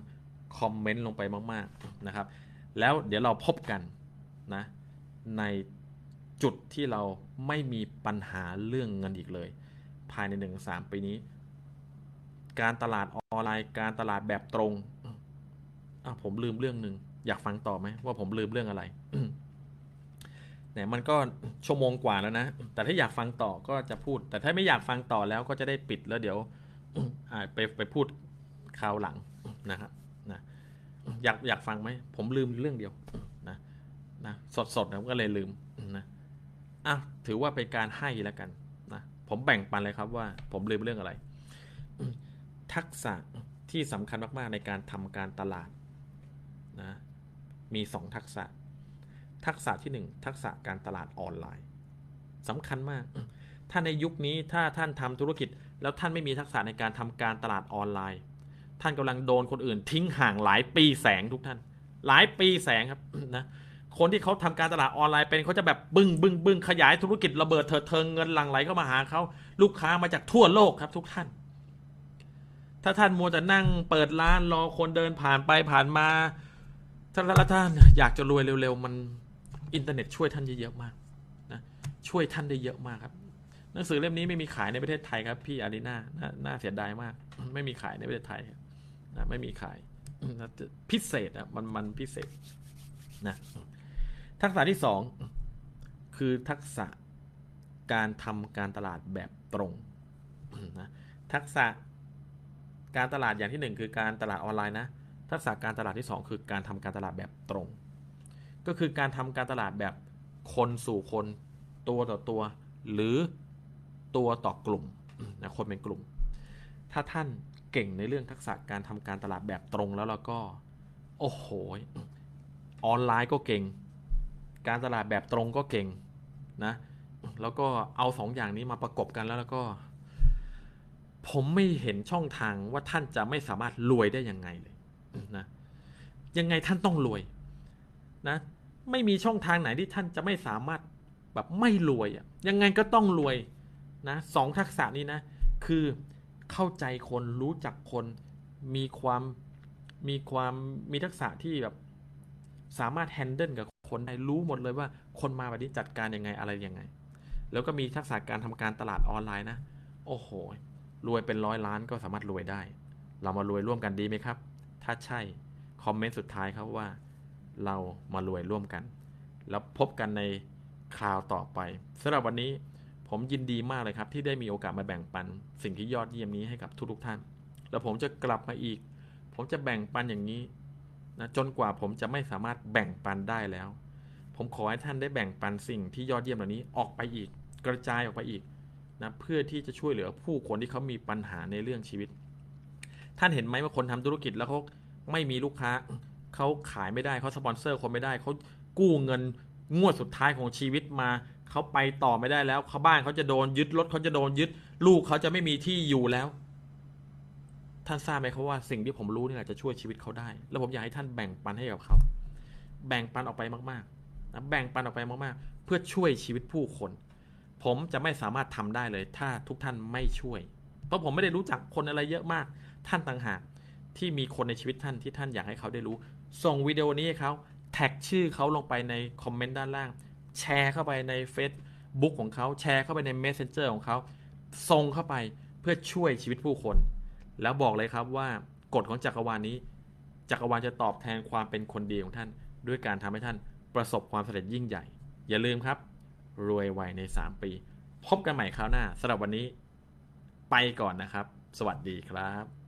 3. คอมเมนต์ลงไปมาก ๆนะครับ แล้วเดี๋ยวเราพบกันนะในจุดที่เราไม่มีปัญหาเรื่องเงินอีกเลย ภายใน 1-3 ปีนี้ การตลาดออนไลน์ การตลาดแบบตรงอะผมลืมเรื่องหนึ่งอยากฟังต่อไหมว่าผมลืมเรื่องอะไร เนี่ยมันก็ชั่วโมงกว่าแล้วนะ แต่ถ้าอยากฟังต่อก็จะพูด แต่ถ้าไม่อยากฟังต่อแล้วก็จะได้ปิดแล้วเดี๋ยวไปไปพูดคราวหลังนะครับนะอยากอยากฟังไหมผมลืมเรื่องเดียวนะนะสดสดๆนะก็เลยลืมนะอะถือว่าเป็นการให้แล้วกันนะผมแบ่งปันเลยครับว่า ผมลืมเรื่องอะไร ทักษะที่สำคัญมากๆในการทำการตลาดนะมีสองทักษะ ทักษะที่หนึ่งทักษะการตลาดออนไลน์สำคัญมาก ถ้าในยุคนี้ถ้าท่านทำธุรกิจ แล้วท่านไม่มีทักษะในการทำการตลาดออนไลน์ ท่านกำลังโดนคนอื่น ทิ้งห่างหลายปีแสงทุกท่าน หลายปีแสงครับนะคนที่เขาทำการตลาดออนไลน์เป็นเขาจะแบบบึ้งบึ้งบึ้งขยายธุรกิจระเบิดเถิดเทิงเงินหลั่งไหลเข้ามาหาเขาลูกค้ามาจากทั่วโลกครับทุกท่าน ถ้าท่านมัวแต่นั่งเปิดร้านรอคนเดินผ่านไปผ่านมาถ้าท่านอยากจะรวยเร็วๆมัน อินเทอร์เน็ตช่วยท่านเยอะๆมากนะช่วยท่านได้เยอะมากครับ หนังสือเล่มนี้ไม่มีขายในประเทศไทยครับพี่อารีนานาน่าเสียดายมาก ไม่มีขายในประเทศไทยนะไม่มีขายนะพิเศษอะมันมันพิเศษนะทักษะที่สองคือทักษะการทำการตลาดแบบตรงนะทักษะการตลาดอย่างที่หนึ่งคือการตลาดออนไลน์นะ ทักษะการตลาดที่2คือการทำการตลาดแบบตรง ก็คือการทำการตลาดแบบคนสู่คนตัวต่อตัว หรือตัวต่อกลุ่มนะคนเป็นกลุ่ม ถ้าท่านเก่งในเรื่องทักษะการทำการตลาดแบบตรงแล้วเราก็ โอ้โห ออนไลน์ก็เก่ง การตลาดแบบตรงก็เก่งนะแล้วก็เอาสองอย่างนี้มาประกบกันแล้วแล้วก็ ผมไม่เห็นช่องทางว่าท่านจะไม่สามารถรวยได้ยังไงเลยนะยังไงท่านต้องรวย นะไม่มีช่องทางไหนที่ท่านจะไม่สามารถแบบไม่รวยอะ่ะยังไงก็ต้องรวยนะสองทักษะนี้นะ คือเข้าใจคนรู้จักคนมีความมีความมีทักษะที่แบบสามารถแฮนเดิลกับคนได้รู้หมดเลยว่าคนมาแบบนี้จัดการยังไงอะไรยังไง แล้วก็มีทักษะการทำการตลาดออนไลน์นะ โอ้โห รวยเป็นร้อยล้านก็สามารถรวยได้ เรามารวยร่วมกันดีไหมครับ ถ้าใช่ คอมเมนต์สุดท้ายครับว่า เรามารวยร่วมกัน แล้วพบกันในคราวต่อไปสำหรับวันนี้ผมยินดีมากเลยครับ ที่ได้มีโอกาสมาแบ่งปัน สิ่งที่ยอดเยี่ยมนี้ให้กับทุกๆท่าน แล้วผมจะกลับมาอีก ผมจะแบ่งปันอย่างนี้นะจนกว่าผมจะไม่สามารถแบ่งปันได้แล้ว ผมขอให้ท่านได้แบ่งปันสิ่งที่ยอดเยี่ยมเหล่านี้ออกไปอีก กระจายออกไปอีกนะเพื่อที่จะช่วยเหลือผู้คนที่เขามีปัญหาในเรื่องชีวิต ท่านเห็นไหมว่าคนทำธุรกิจแล้วเขาไม่มีลูกค้า เขาขายไม่ได้เขาสปอนเซอร์คนไม่ได้เขากู้เงินงวดสุดท้ายของชีวิตมาเขาไปต่อไม่ได้แล้วเขาบ้านเขาจะโดนยึดรถเขาจะโดนยึด ลูกเขาจะไม่มีที่อยู่แล้ว ท่านทราบไหมครับว่าสิ่งที่ผมรู้นี่แหละจะช่วยชีวิตเขาได้ แล้วผมอยากให้ท่านแบ่งปันให้กับเขาแบ่งปันออกไปมากๆนะแบ่งปันออกไปมากๆ เพื่อช่วยชีวิตผู้คน ผมจะไม่สามารถทำได้เลย ถ้าทุกท่านไม่ช่วย เพราะผมไม่ได้รู้จักคนอะไรเยอะมาก ท่านต่างหากที่มีคนในชีวิตท่านที่ท่านอยากให้เขาได้รู้ ส่งวิดีโอนี้ให้เขาแท็กชื่อเขาลงไปในคอมเมนต์ด้านล่าง แชร์เข้าไปใน Facebook ของเขาแชร์เข้าไปใน Messenger ของเขาส่งเข้าไปเพื่อช่วยชีวิตผู้คน แล้วบอกเลยครับว่ากฎของจักรวาลนี้ จักรวาลจะตอบแทนความเป็นคนดีของท่าน ด้วยการทำให้ท่านประสบความสำเร็จยิ่งใหญ่ อย่าลืมครับ รวยไวใน 3 ปี พบกันใหม่คราวหน้าสำหรับวันนี้ ไปก่อนนะครับ สวัสดีครับ